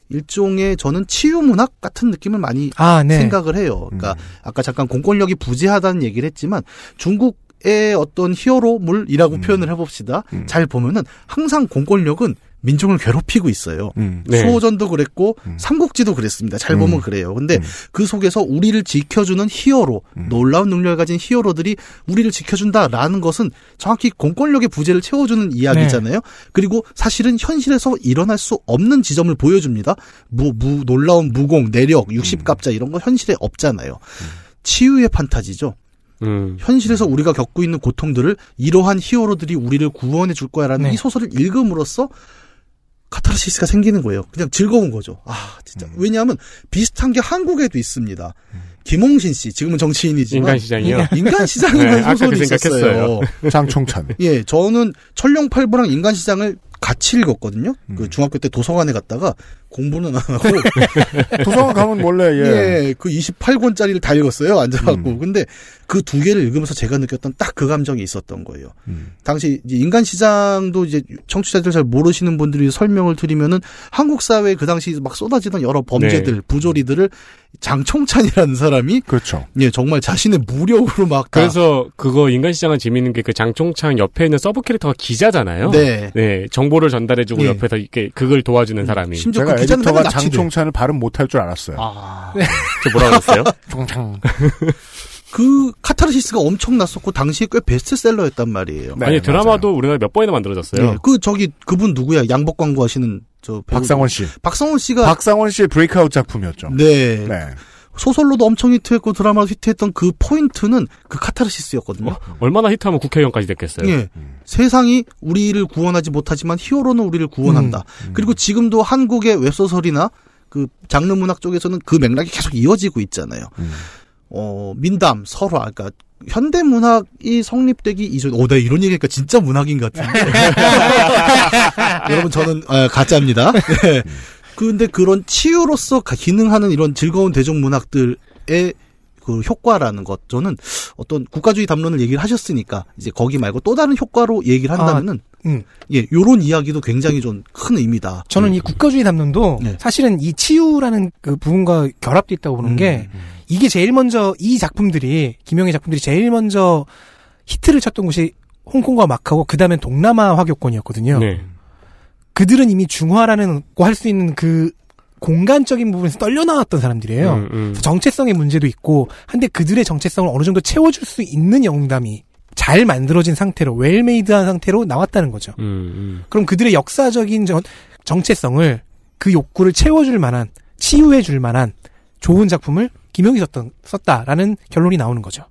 일종의 저는 치유 문학 같은 느낌을 많이 아, 네. 생각을 해요. 그러니까 아까 잠깐 공권력이 부재하다는 얘기를 했지만 중국 의 어떤 히어로물이라고 표현을 해봅시다. 잘 보면은 항상 공권력은 민중을 괴롭히고 있어요. 네. 수호전도 그랬고 삼국지도 그랬습니다. 잘 보면 그래요. 근데 그 속에서 우리를 지켜주는 히어로, 놀라운 능력을 가진 히어로들이 우리를 지켜준다라는 것은 정확히 공권력의 부재를 채워주는 이야기잖아요. 그리고 사실은 현실에서 일어날 수 없는 지점을 보여줍니다. 무, 무 놀라운 무공, 내력, 60갑자 이런 거 현실에 없잖아요. 치유의 판타지죠. 음. 현실에서 우리가 겪고 있는 고통들을 이러한 히어로들이 우리를 구원해 줄 거야라는 네. 이 소설을 읽음으로써 카타르시스가 생기는 거예요. 그냥 즐거운 거죠. 아, 진짜. 음. 왜냐하면 비슷한 게 한국에도 있습니다. 김홍신 씨, 지금은 정치인이지만 인간시장이요? 인간시장이라는 *laughs* 네, 아까 소설이 그 있었어요. *laughs* 장총찬. 예, 저는 천룡팔부랑 인간시장을 같이 읽었거든요. 그 중학교 때 도서관에 갔다가 공부는 안 하고 *laughs* 도서관 가면 원래, 예. 예, 그 28권짜리를 다 읽었어요. 앉아갖고. 근데 그 두 개를 읽으면서 제가 느꼈던 딱 그 감정이 있었던 거예요. 당시 이제 인간 시장도 이제 청취자들 잘 모르시는 분들이 설명을 드리면은 한국 사회에 그 당시 막 쏟아지던 여러 범죄들, 네. 부조리들을 장총찬이라는 사람이 그렇죠. 예, 정말 자신의 무력으로 막 다- 그래서 그거 인간 시장은 재밌는 게 그 장총창 옆에 있는 sub 캐릭터가 기자잖아요. 네. 정보를 전달해 주고 예. 옆에서 이렇게 그걸 도와주는 사람이. 심지어 제가 그 에디터가. 장총찬을 발음 못할 줄 알았어요. 아. 저 뭐라고 했어요? *laughs* 총창. 그 카타르시스가 엄청 났었고 당시에 꽤 베스트셀러였단 말이에요. 네, 아니 드라마도 우리나라 몇 번이나 만들어졌어요. 예, 그 저기 그분 누구야? 양복 광고 하시는 저 박상원 씨. 박상원 씨가 박상원 씨의 breakout 작품이었죠. 네. 네. 소설로도 엄청 히트했고 드라마도 히트했던 그 포인트는 그 카타르시스였거든요. 얼마나 히트하면 국회의원까지 됐겠어요. 예. 세상이 우리를 구원하지 못하지만 히어로는 우리를 구원한다. 그리고 지금도 한국의 웹소설이나 그 장르 문학 쪽에서는 그 맥락이 계속 이어지고 있잖아요. 어, 민담, 설화, 그러니까 현대 문학이 성립되기 이전, 오, 나 이런 얘기니까 진짜 문학인 것 같은데. *laughs* 여러분, 저는, 아, 가짜입니다. 네. *laughs* 근데 그런 치유로서 가- 기능하는 이런 즐거운 대중문학들의 그 효과라는 것, 저는 어떤 국가주의 담론을 얘기를 하셨으니까, 이제 거기 말고 또 다른 효과로 얘기를 한다면은, 음. 예, 요런 이야기도 굉장히 좀 큰 의미다. 저는 이 국가주의 담론도 네. 사실은 이 치유라는 그 부분과 결합돼 있다고 보는 게 이게 제일 먼저 이 작품들이 김영의 작품들이 제일 먼저 히트를 쳤던 곳이 홍콩과 마카오 그 다음엔 동남아 화교권이었거든요. 네. 그들은 이미 중화라는 할 수 있는 그 공간적인 부분에서 떨려 나왔던 사람들이에요. 음, 음. 정체성의 문제도 있고 한데 그들의 정체성을 어느 정도 채워줄 수 있는 영담이 잘 만들어진 상태로 웰메이드한 상태로 나왔다는 거죠. 음, 음. 그럼 그들의 역사적인 정, 정체성을 그 욕구를 채워줄 만한 치유해줄 만한 좋은 작품을 김용이 썼던, 썼다라는 결론이 나오는 거죠.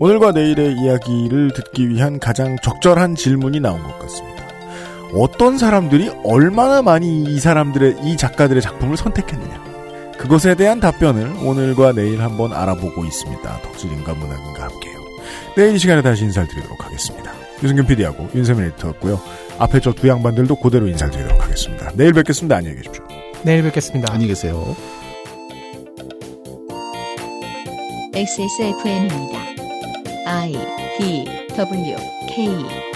오늘과 내일의 이야기를 듣기 위한 가장 적절한 질문이 나온 것 같습니다. 어떤 사람들이 얼마나 많이 이 사람들의 이 작가들의 작품을 선택했느냐? 그것에 대한 답변을 오늘과 내일 한번 알아보고 있습니다. 덕질인가 문학인가 함께요. 내일 이 시간에 다시 인사를 드리도록 하겠습니다. 유승균 PD하고 윤세민 에디터였고요. 앞에 저 두 양반들도 그대로 인사를 드리도록 하겠습니다. 내일 뵙겠습니다. 안녕히 계십시오. 내일 뵙겠습니다. 안녕히 계세요. XSFM입니다. I D W K